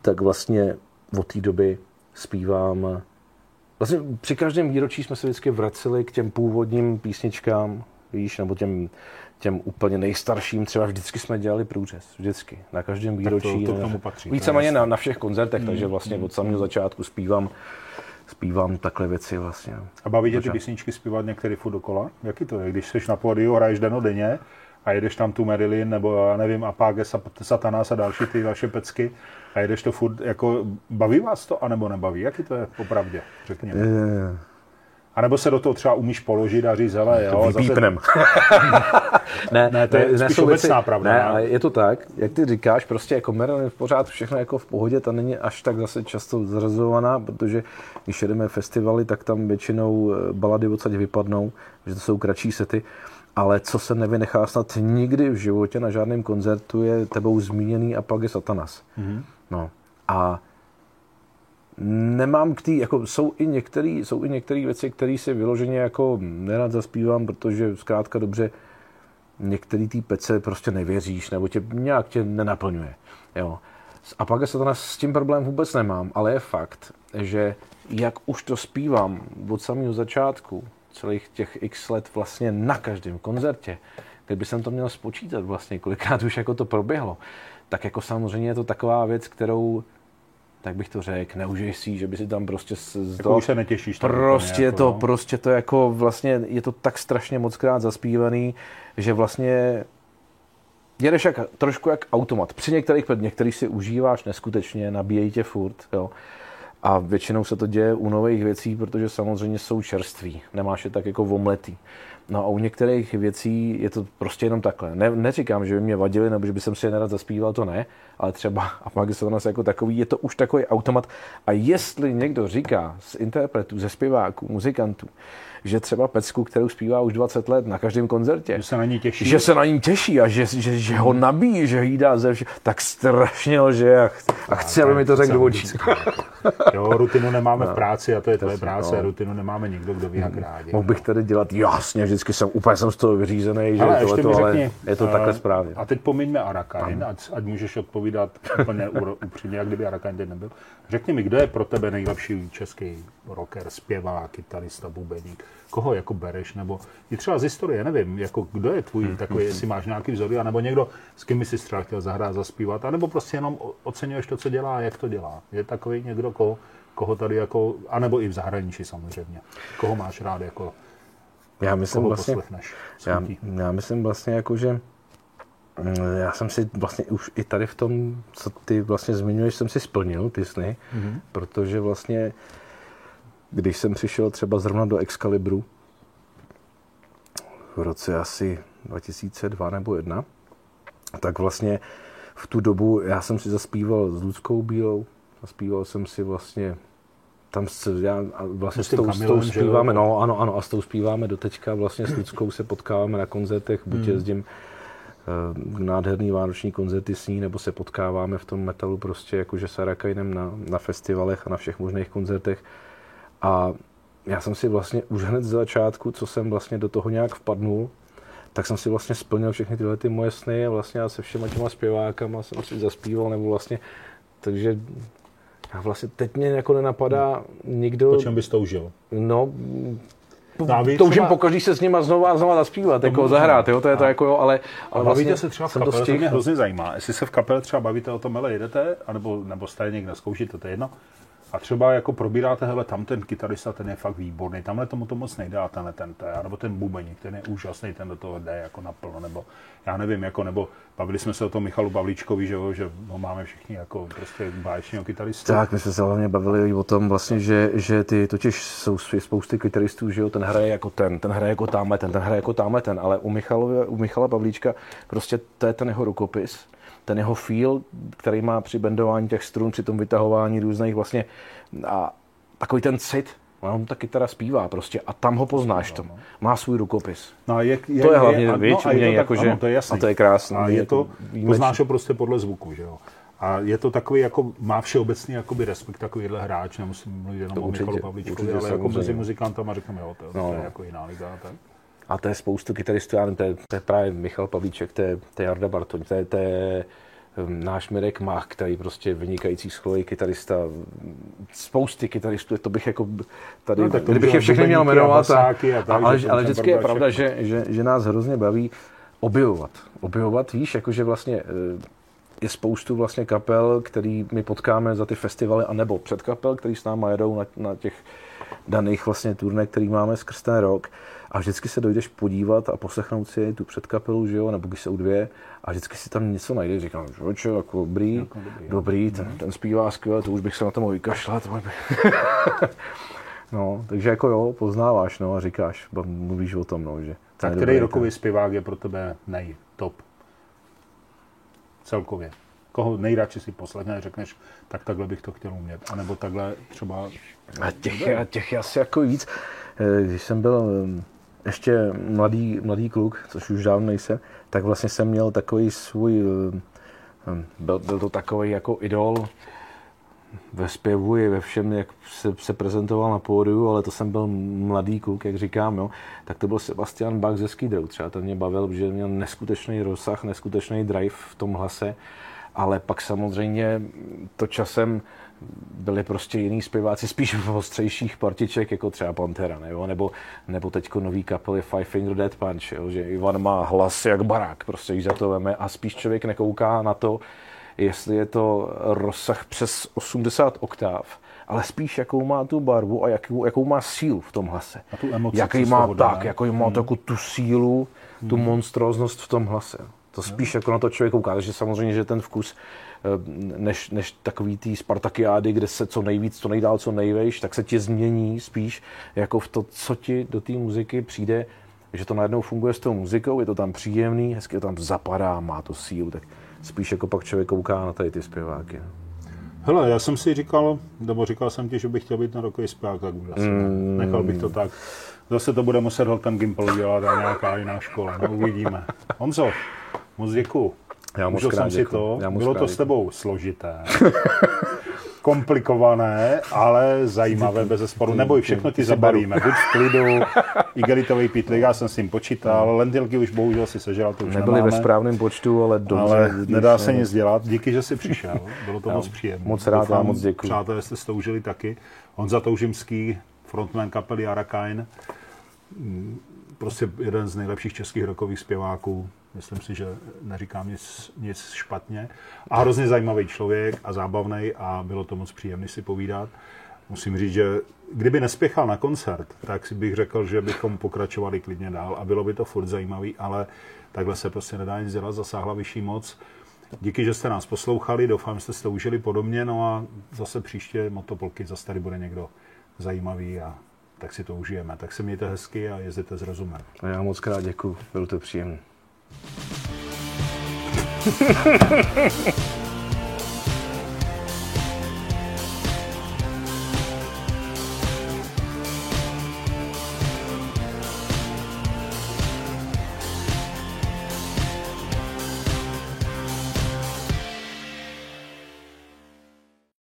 tak vlastně od té doby zpívám Vlastně při každém výročí jsme se vždycky vraceli k těm původním písničkám, víš, nebo těm, těm úplně nejstarším, třeba vždycky jsme dělali průřez, vždycky, na každém výročí. Tak to, to k tomu patří. Víceméně na, na všech koncertech, mm, takže vlastně mm, od samého začátku zpívám zpívám takhle věci vlastně. A baví tě ty písničky zpívat některý furt dokola? Jaký to je, když jsi na pódiu, hraješ denodenně a jedeš tam tu Marilyn nebo já nevím, Apáge, Satanas a další ty vaše pecky a jedeš to furt, jako baví vás to, anebo nebaví? Jaký to je popravdě, řekněme? Je. A nebo se do toho třeba umíš položit a říct, hele, jo, zase... (laughs) ne, ne, to je spíš obecná pravda. Ne, ale je to tak, jak ty říkáš, prostě jako Marilyn v pořád, všechno jako v pohodě, ta není až tak zase často zrazovaná, protože když jedeme festivaly, tak tam většinou eh, balady odsaď vypadnou, že to jsou kratší sety ale co se nevynechá snad nikdy v životě na žádném koncertu je tebou zmíněný a pak je Satanas. Mm-hmm. No. A nemám k tý, jako jsou i některé jsou i některé věci, které si vyloženě jako nerad zaspívám, protože zkrátka dobře některý té pece prostě nevěříš, nebo tě nějak tě nenaplňuje. Jo. A pak se to s tím problém vůbec nemám, ale je fakt, že jak už to zpívám od samého začátku, celých těch x let vlastně na každém koncertě, kdyby jsem to měl spočítat vlastně, kolikrát už jako to proběhlo, tak jako samozřejmě je to taková věc, kterou tak bych to řekl, neužij si, že by si tam prostě z jako už se netěšíš. Prostě jako, to, no. prostě to jako vlastně, je to tak strašně moc krát zaspívaný, že vlastně jedeš jak, trošku jak automat. Při některých, některých si užíváš neskutečně, nabíjejí tě furt, jo. A většinou se to děje u nových věcí, protože samozřejmě jsou čerství. Nemáš je tak jako omletý. No a u některých věcí je to prostě jenom takhle. Ne, neříkám, že by mě vadili, nebo že by jsem si je nerad zaspíval, to ne, ale třeba a pak se nás jako takový, je to už takový automat. A jestli někdo říká z interpretů, ze zpěváků, muzikantů, že třeba pecku, kterou zpívá už 20 let na každém koncertě, že se na ní těší, že se na ní těší a že, že, že ho nabíjí, že jí dá ze vše, tak strašně lže a, a chci, aby mi to řekl do očí. (laughs) Jo, rutinu nemáme no, v práci a to je tvoje práce, no. rutinu nemáme nikdo, kdo ví, jak rádi. Mohl bych tady dělat jasně, vždycky jsem úplně jsem z toho vyřízený, že ale, tohle, to, ale řekni, je to takhle správně. A teď pomiňme Arakain, ať, ať můžeš odpovídat úplně upřímně, jak kdyby Arakain teď nebyl. Řekni mi, kdo je pro tebe nejlepší český rocker, zpěvák, kytarista, bubeník? Koho jako bereš? Nebo i třeba z historie, nevím, jako kdo je tvůj hmm. takový, jestli máš nějaký vzory, nebo někdo, s kým bys si třeba chtěl zahrát, zaspívat, anebo prostě jenom oceňuješ to, co dělá a jak to dělá. Je takový někdo, koho, koho tady jako, anebo i v zahraničí samozřejmě. Koho máš rád jako, já myslím koho vlastně, já, já myslím vlastně jako, že já jsem si vlastně už i tady v tom, co ty vlastně zmiňuješ, jsem si splnil ty sny, mm-hmm. protože vlastně, když jsem přišel třeba zrovna do Excalibru v roce asi 2002 nebo 1, tak vlastně v tu dobu já jsem si zaspíval s Ludskou Bílou, zaspíval jsem si vlastně tam s, já, vlastně s tou, s tou zpíváme, no ano, ano, a s tou zpíváme do teďka, vlastně s Ludskou se potkáváme na koncertech, buď hmm. jezdím Eh, nádherný vánoční koncerty s ní, nebo se potkáváme v tom metalu prostě jakože s Arakainem na, na festivalech a na všech možných koncertech. A já jsem si vlastně už hned z začátku, co jsem vlastně do toho nějak vpadnul, tak jsem si vlastně splnil všechny tyhle ty moje sny a vlastně já se všema těma zpěvákama jsem si zaspíval, nebo vlastně, takže já vlastně teď mě jako nenapadá nikdo... Po čem bys to užil? No, Dávid toužím třeba... pokaždý se s nima znova a znova zaspívat, jako můžeme. zahrát, jo, to je to jako jo, ale, ale vlastně se třeba v kapele, to, to mě hrozně zajímá. Jestli se v kapele třeba bavíte o tom, ale jedete, anebo, nebo jste někde zkoušíte, to je jedno. A třeba jako probíráte, hele, tam ten kytarista, ten je fakt výborný, tamhle tomu to moc nejde a tenhle ten, ten, nebo ten bubeník, ten je úžasný, ten do toho jde jako naplno, nebo já nevím, jako, nebo bavili jsme se o tom Michalu Pavlíčkovi, že, že ho máme všichni jako prostě báječního kytaristu. Tak, my jsme se hlavně bavili o tom vlastně, že, že ty totiž jsou spousty kytaristů, že jo, ten hraje jako ten, ten hraje jako tamhle ten, ten hraje jako tamhle ten, ale u, Michalové, u Michala Pavlíčka prostě to je ten jeho rukopis, ten jeho feel, který má při bendování těch strun, při tom vytahování různých vlastně a takový ten cit, on ta kytara zpívá prostě a tam ho poznáš to. Má svůj rukopis. No, je, je, to je hlavně je, věc, no, je to, jako, že, ano, to je jasný. A to je krásné. A je to, poznáš ho prostě podle zvuku, že jo. A je to takový, jako má všeobecný jakoby respekt takovýhle hráč, nemusím mluvit jenom to o Michalu Pavlíčkovi, ale jako mezi muzikantama říkám, jo, to, no, to je no. jako jiná liga. Tak. A to je spoustu kytaristů, já nevím, to je, to je právě Michal Pavlíček, to je, to je Jarda Bartoň, to je, to je um, náš Mirek Mach, který prostě vynikající schlový kytarista, spousty kytaristů, to bych jako tady, no, kdybych je všechny měl jmenovat, a, a, tak, ale, ale vždycky je pravda, že, že, že nás hrozně baví objevovat. Objevovat, víš, jakože vlastně eh, je spoustu vlastně kapel, který my potkáme za ty festivaly, anebo před kapel, který s náma jedou na, na těch daných vlastně turné, který máme skrz ten rok. A vždycky se dojdeš podívat a poslechnout si tu předkapelu, že jo, nebo když jsou dvě, a vždycky si tam něco najdeš. Říkám, že jako dobrý, jako dobrý, dobrý ten, ten zpívá skvěle, to už bych se na to mohl vykašlat. (laughs) no, takže jako jo, poznáváš, no, a říkáš, mluvíš o tom, no, že... Tak který rokový zpěvák je pro tebe nej, top? Celkově. Koho nejradši si poslechne, řekneš, tak takhle bych to chtěl umět. A nebo takhle třeba... A těch, a těch je asi jako víc. Eh, když jsem byl ještě mladý, mladý kluk, což už dávno nejsem, tak vlastně jsem měl takový svůj, eh, byl, byl to takový jako idol, ve zpěvu i ve všem, jak se, se prezentoval na pódiu, ale to jsem byl mladý kluk, jak říkám, jo, tak to byl Sebastian Bach ze Skidou. Třeba ten mě bavil, že měl neskutečný rozsah, neskutečný drive v tom hlase, ale pak samozřejmě to časem byli prostě jiný zpěváci, spíš v ostřejších partiček, jako třeba Pantera, nebo, nebo, nebo teďko nový kapely Five Finger Dead Punch, jo, že Ivan má hlas jak barák, prostě když za to veme a spíš člověk nekouká na to, jestli je to rozsah přes 80 oktáv, ale spíš jakou má tu barvu a jakou, jakou má sílu v tom hlase. A tu emoci, jaký má tak, jaký má hmm. takovou tu sílu, tu hmm. monstróznost v tom hlase. To spíš jako na to člověk kouká, takže samozřejmě, že ten vkus, než, než takový tý Spartakiády, kde se co nejvíc, co nejdál, co nejvejš, tak se ti změní spíš jako v to, co ti do té muziky přijde, že to najednou funguje s tou muzikou, je to tam příjemný, hezky to tam zapadá, má to sílu, tak spíš jako pak člověk kouká na tady ty zpěváky. Hele, já jsem si říkal, nebo říkal jsem ti, že bych chtěl být na rokový zpěvák, tak asi mm. Nechal bych to tak. Zase to bude muset ten Gimple dělat a nějaká jiná škola, no uvidíme. Honzo, moc děkuju. Já moc jsem si to. Já Bylo to s tebou složité. (laughs) komplikované, ale zajímavé bez zesporu. Neboj, všechno ti zabalíme. Buď v klidu, (laughs) igelitový pitlík, já jsem s tím počítal, lentilky už bohužel si sežral, to už Nebyly nemáme. ve správném počtu, ale dobře. Ale nedá se nic dělat. Díky, že jsi přišel. Bylo to já, moc příjemné. Moc rád, Doufám, moc děkuji. Přátelé jste stoužili taky. Honza Toužimský, frontman kapely Arakain, prostě jeden z nejlepších českých rokových zpěváků. Myslím si, že neříkám nic, nic špatně. A hrozně zajímavý člověk a zábavný a bylo to moc příjemné si povídat. Musím říct, že kdyby nespěchal na koncert, tak si bych řekl, že bychom pokračovali klidně dál a bylo by to furt zajímavý, ale takhle se prostě nedá nic dělat, zasáhla vyšší moc. Díky, že jste nás poslouchali, doufám, že jste to užili podobně, no a zase příště motopolky, zase tady bude někdo zajímavý a tak si to užijeme. Tak se mějte hezky a jezděte s rozumem. A já moc krát děkuji, bylo to příjemné. フフフフフ。